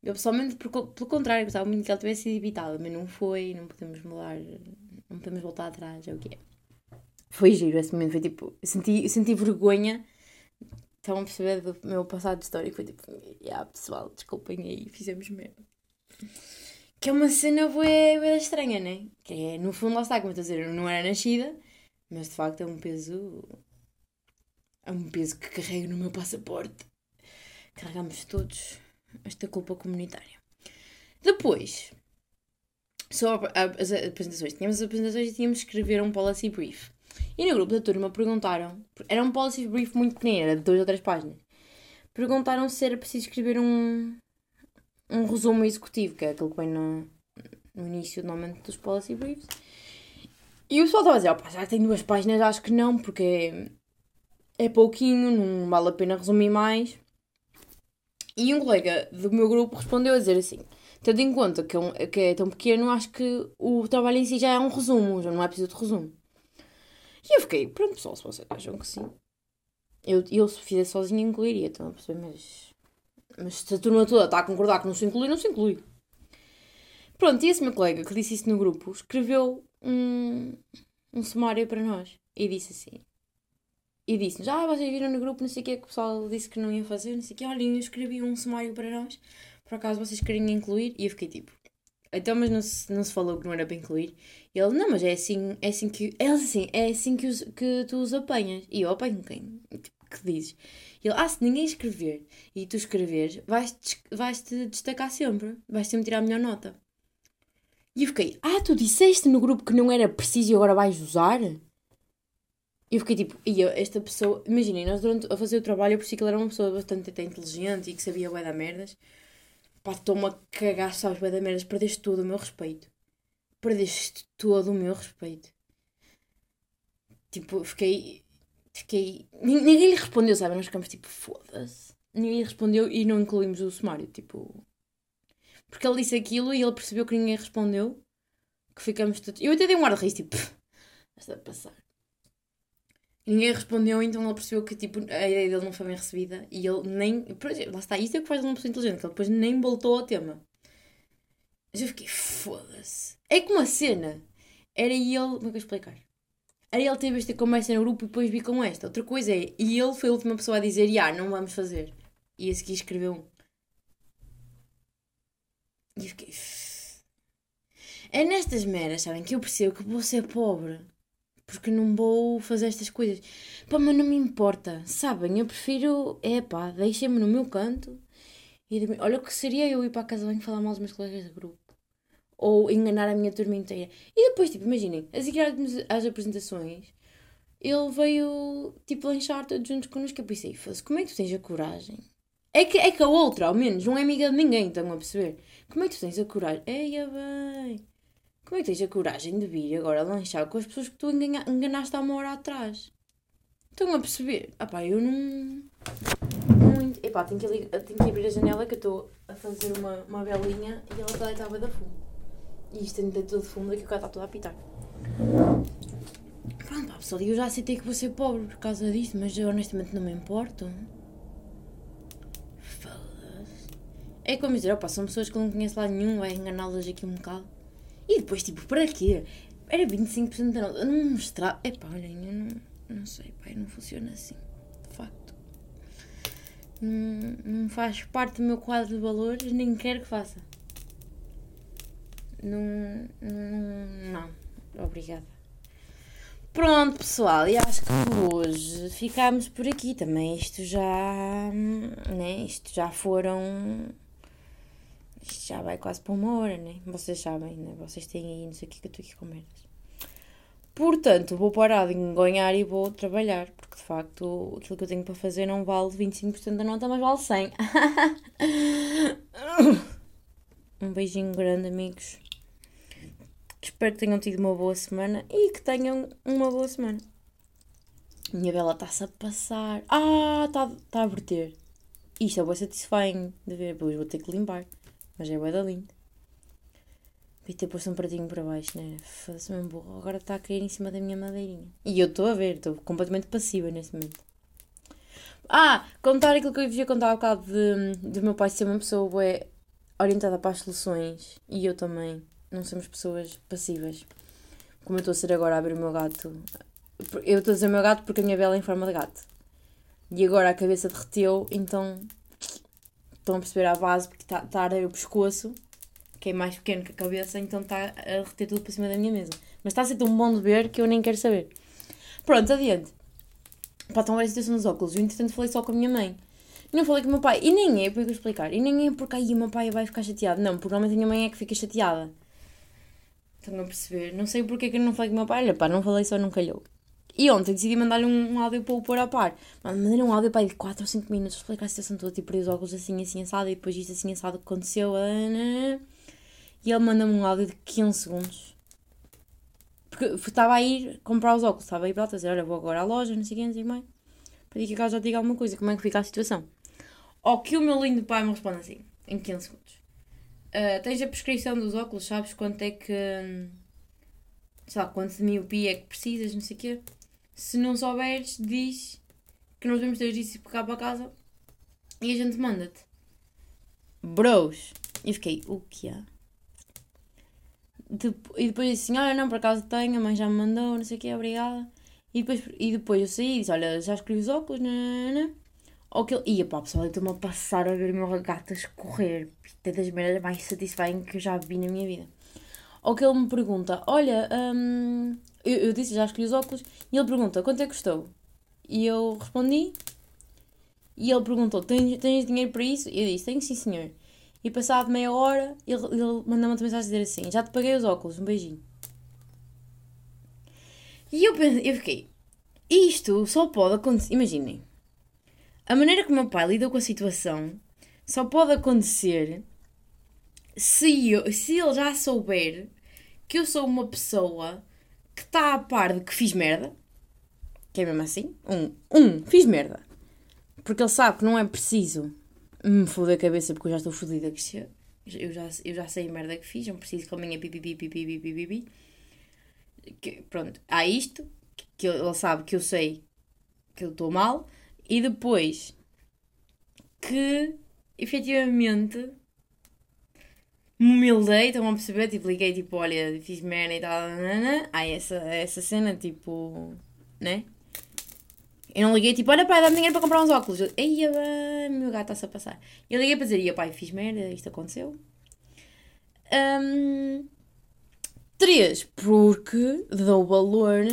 Eu pessoalmente, por, pelo contrário, gostava muito que ela tivesse sido evitada, mas não foi, não podemos mudar, não podemos voltar atrás, é o que é foi giro esse momento, foi tipo, senti, senti vergonha. Estão a perceber do meu passado histórico, foi tipo, yeah, pessoal, desculpem aí, fizemos mesmo. Que é uma cena bué estranha, né? Que é, no fundo, lá está, como eu estou a dizer, eu não era nascida, mas de facto é um peso. É um peso que carrego no meu passaporte. Carregamos todos esta culpa comunitária. Depois, sobre as apresentações, tínhamos as apresentações e tínhamos que escrever um policy brief. E no grupo da turma perguntaram, era um policy brief muito pequeno, era de duas ou três páginas. Perguntaram se era preciso escrever um, um resumo executivo, que é aquilo que vem no, no início normalmente dos policy briefs. E o pessoal estava a dizer, opa, já tem duas páginas, acho que não, porque é, pouquinho, não vale a pena resumir mais. E um colega do meu grupo respondeu a dizer assim, tendo em conta que é, um, que é tão pequeno, acho que o trabalho em si já é um resumo, já não é preciso de resumo. E eu fiquei, pronto pessoal, se vocês acham que sim. Eu, eu se fizesse sozinha incluiria, estão a perceber? Mas, mas se a turma toda está a concordar que não se inclui, não se inclui. Pronto, e esse meu colega que disse isso no grupo escreveu um, um sumário para nós e disse assim. E disse-nos, ah, vocês viram no grupo, não sei o que, que o pessoal disse que não ia fazer, não sei o que, olhem, eu escrevi um sumário para nós, por acaso vocês querem incluir? E eu fiquei tipo, então, mas não se, não se falou que não era para incluir. E ele, não, mas é assim, é assim que. Ele assim, é assim que, os, que tu os apanhas. E eu apanho quem? Tipo, que dizes? E ele, ah, se ninguém escrever e tu escreveres, vais-te vais -te destacar sempre. Vais sempre tirar a melhor nota. E eu fiquei, ah, tu disseste no grupo que não era preciso e agora vais usar? E eu fiquei tipo, e esta pessoa, imaginem, nós durante a fazer o trabalho eu percebi que ele era uma pessoa bastante até inteligente e que sabia bué da merdas. Pá, estou-me a cagar, sabes, bué da merdas, perdeste todo o meu respeito. Perdeste todo o meu respeito. Tipo, fiquei. Fiquei. Ninguém lhe respondeu, sabe? Nós ficamos tipo, foda-se. Ninguém lhe respondeu e não incluímos o sumário. Tipo. Porque ele disse aquilo e ele percebeu que ninguém respondeu. Que ficamos todos. Eu até dei um ar de risco, tipo. Está a passar. Ninguém respondeu, então ele percebeu que tipo, a ideia dele não foi bem recebida e ele nem. Lá está, isto é o que faz uma pessoa inteligente, que ele depois nem voltou ao tema. Mas eu fiquei, foda-se. É como a cena. Era ele. Como é que eu explicar? Era ele teve esta conversa no grupo e depois vi com esta. Outra coisa é. E ele foi a última pessoa a dizer: Ya, não vamos fazer. E a seguir escreveu um. E fiquei. É nestas meras, sabem, que eu percebo que vou ser pobre. Porque não vou fazer estas coisas. Pá, mas não me importa. Sabem, eu prefiro. É pá, deixem-me no meu canto. E olha o que seria eu ir para a casa bem falar mal dos meus colegas de grupo. Ou enganar a minha turma inteira. E depois, tipo, imaginem, a seguir às apresentações, ele veio, tipo, lanchar todos juntos connosco. Eu pensei, como é que tu tens a coragem? É que, é que a outra, ao menos, não é amiga de ninguém, estão a perceber? Como é que tu tens a coragem? Eia bem. Como é que tens a coragem de vir agora lanchar com as pessoas que tu engana, enganaste há uma hora atrás? Estão a perceber? Ah pá, eu não. não epá, tenho que, tenho que abrir a janela que eu estou a fazer uma, uma velinha e ela está deitada da fumo. E isto ainda todo fumo daqui o cara está todo a apitar. Pronto, pá, pessoal, eu já aceitei que vou ser pobre por causa disto, mas eu honestamente não me importo. Foda-se. É como dizer, opa, são pessoas que eu não conheço lá nenhum, vai enganá-las aqui um bocado. E depois, tipo, para quê? Era 25% da nota. Não mostrava. Epá, olhem, eu não, não sei, pai, não funciona assim. De facto. Não, não faz parte do meu quadro de valores, nem quero que faça. Não. Não. não. Obrigada. Pronto, pessoal, e acho que hoje ficámos por aqui também. Isto já. Né? Isto já foram isto já vai quase para uma hora, né? Vocês sabem, né? Vocês têm aí, não sei o que, que eu estou aqui com. Portanto, vou parar de engonhar e vou trabalhar, porque de facto aquilo que eu tenho para fazer não vale 25% da nota, mas vale 100. [laughs] um beijinho grande, amigos. Espero que tenham tido uma boa semana e que tenham uma boa semana. Minha bela está-se a passar. Ah, está tá a verter. Isto é bem satisfying de ver, depois vou ter que limpar. Mas é bué da lindo. Devia ter posto um pratinho para baixo, né? Foda-se mesmo burro. Agora está a cair em cima da minha madeirinha. E eu estou a ver, estou completamente passiva neste momento. Ah, contar aquilo que eu devia contar há bocado de, de meu pai ser uma pessoa bué orientada para as soluções. E eu também. Não somos pessoas passivas. Como eu estou a ser agora a abrir o meu gato. Eu estou a dizer o meu gato porque a minha vela é em forma de gato. E agora a cabeça derreteu, então Estão a perceber a base, porque está tá a arder o pescoço, que é mais pequeno que a cabeça, então está a derreter tudo para cima da minha mesa. Mas está a ser tão bom de ver que eu nem quero saber. Pronto, adiante. Pá, estão a situação dos óculos. Eu, entretanto, falei só com a minha mãe. Não falei com o meu pai. E nem é, porque eu explicar. E nem é porque aí o meu pai vai ficar chateado. Não, porque normalmente a minha mãe é que fica chateada. Estão a perceber? Não sei porque é que eu não falei com o meu pai. Olha, pá, não falei só, não calhou. E ontem decidi mandar-lhe um, áudio para o pôr a par. Mandei-lhe um áudio para de 4 ou 5 minutos, explicar a situação toda, tipo, os óculos assim, assim, assado, e depois isto assim, assado que aconteceu. E ele manda-me um áudio de 15 segundos. Porque estava a ir comprar os óculos, estava a ir para lá, dizer, olha, vou agora à loja, não sei o que, não sei mais. Para que a já diga alguma coisa, como é que fica a situação. Ao que o meu lindo pai me responde assim, em 15 segundos. Uh, tens a prescrição dos óculos, sabes quanto é que... Sei lá, quanto de miopia é que precisas, não sei o quê. Se não souberes, diz que nós vamos ter isso cá para casa e a gente manda-te. Bros! E fiquei, o que é? E depois disse assim, olha, não, por acaso tenho, a mãe já me mandou, não sei o que, obrigada. E depois, e depois eu saí e disse, olha, já escrevi os óculos, nanana. Ou que ele, ia pá, pessoal, eu estou-me a passar a ver o meu gato a escorrer. É das merdas mais satisfying que eu já vi na minha vida. Ou que ele me pergunta, olha, hum, eu, eu disse, já escolhi os óculos, e ele pergunta, quanto é que custou? E eu respondi, e ele perguntou, tens, tens dinheiro para isso? E eu disse, tenho sim senhor. E passado meia hora, ele, ele mandou-me uma mensagem dizer assim, já te paguei os óculos, um beijinho. E eu, pensei, eu fiquei, isto só pode acontecer, imaginem, a maneira como o meu pai lidou com a situação só pode acontecer se, eu, se ele já souber que eu sou uma pessoa que está a par de que fiz merda, que é mesmo assim. Um, um, fiz merda. Porque ele sabe que não é preciso me foder a cabeça porque eu já estou fodida que se eu já, eu já sei a merda que fiz, não preciso que ele venha pipi pipi pipi pipi pronto, há isto, que ele sabe que eu sei que eu estou mal, e depois que efetivamente me humildei, estão a perceber? Tipo, liguei, tipo, olha, fiz merda e tal, nanana. Há essa, essa cena, tipo, né? Eu não liguei, tipo, olha pai, dá-me dinheiro para comprar uns óculos. Eu, Eia, meu gato está-se a passar. Eu liguei para dizer, ia pai, fiz merda, isto aconteceu. Um, três, porque dou valor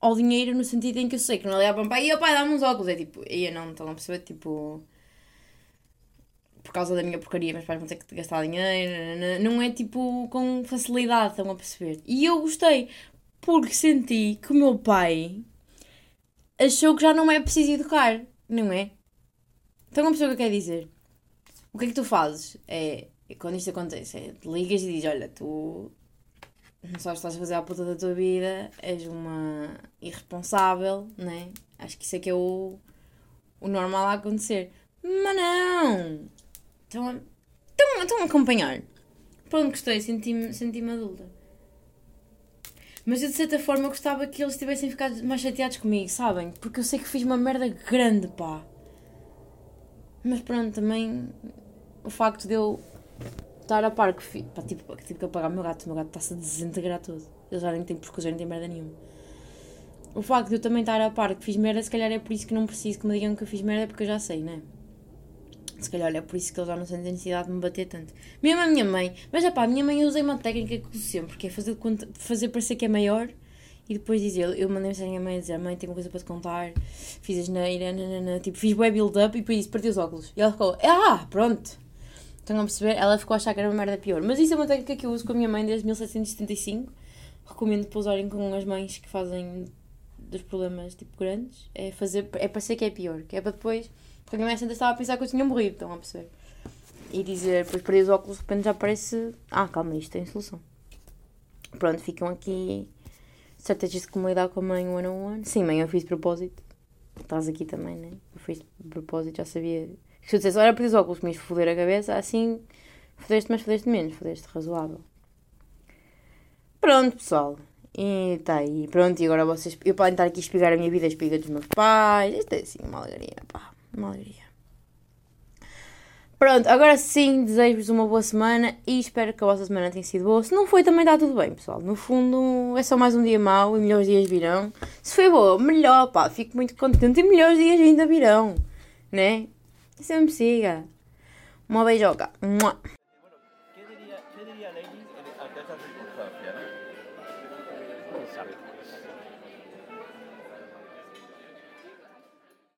ao dinheiro no sentido em que eu sei que não é ligar para o pai, ia pai, dá-me uns óculos. É tipo, ia não, estão a perceber, tipo por causa da minha porcaria, meus pais vão ter que gastar dinheiro, não é tipo com facilidade, estão a perceber. E eu gostei, porque senti que o meu pai achou que já não é preciso educar, não é? Estão a perceber o que eu quero dizer? O que é que tu fazes? É, quando isto acontece, é, ligas e dizes: Olha, tu não sabes que estás a fazer à puta da tua vida, és uma irresponsável, né? Acho que isso é que é o, o normal a acontecer. Mas não! Estão a, estão, a acompanhar. Pronto, gostei, senti-me senti adulta. Mas eu de certa forma gostava que eles tivessem ficado mais chateados comigo, sabem? Porque eu sei que fiz uma merda grande, pá. Mas pronto, também o facto de eu estar a par que fiz. Pá, tipo, tive que apagar o meu gato, o meu gato está-se a desintegrar todo. Ele já nem tem porcos, nem tem merda nenhuma. O facto de eu também estar a par que fiz merda, se calhar é por isso que não preciso que me digam que eu fiz merda, porque eu já sei, né? Se calhar é por isso que ele já não sente necessidade de me bater tanto. Mesmo a minha mãe, mas é pá, a minha mãe eu usei uma técnica que uso sempre, que é fazer, fazer parecer que é maior e depois dizer, eu mandei mensagem à minha mãe a dizer, mãe, tenho uma coisa para te contar, fiz a geneira, tipo, fiz web build-up e depois disse, parti os óculos. E ela ficou, ah, pronto. Estão a perceber? Ela ficou a achar que era uma merda pior. Mas isso é uma técnica que eu uso com a minha mãe desde 1775. Recomendo para usarem com as mães que fazem dos problemas tipo grandes. É fazer, é parecer que é pior, que é para depois porque a minha mãe estava a pensar que eu tinha morrido, estão a perceber? E dizer, depois perdi os óculos, de repente já parece. Ah, calma, isto tem solução. Pronto, ficam aqui estratégias de como lidar com a mãe one on one. Sim, mãe, eu fiz de propósito. Estás aqui também, né? Eu fiz de propósito, já sabia. Se eu dissesse, olha, perdi os óculos, me foder a cabeça, assim, fodeste, mas fodeste menos, fodeste razoável. Pronto, pessoal. E tá aí, pronto, e agora vocês. Eu podem estar aqui a espigar a minha vida, a espiga dos meus pais. Isto é assim, uma alegria, pá. Uma alegria. Pronto, agora sim, desejo-vos uma boa semana e espero que a vossa semana tenha sido boa. Se não foi, também está tudo bem, pessoal. No fundo, é só mais um dia mau e melhores dias virão. Se foi boa, melhor, pá. Fico muito contente e melhores dias ainda virão, né? Sempre siga. Uma beijoca. Mua.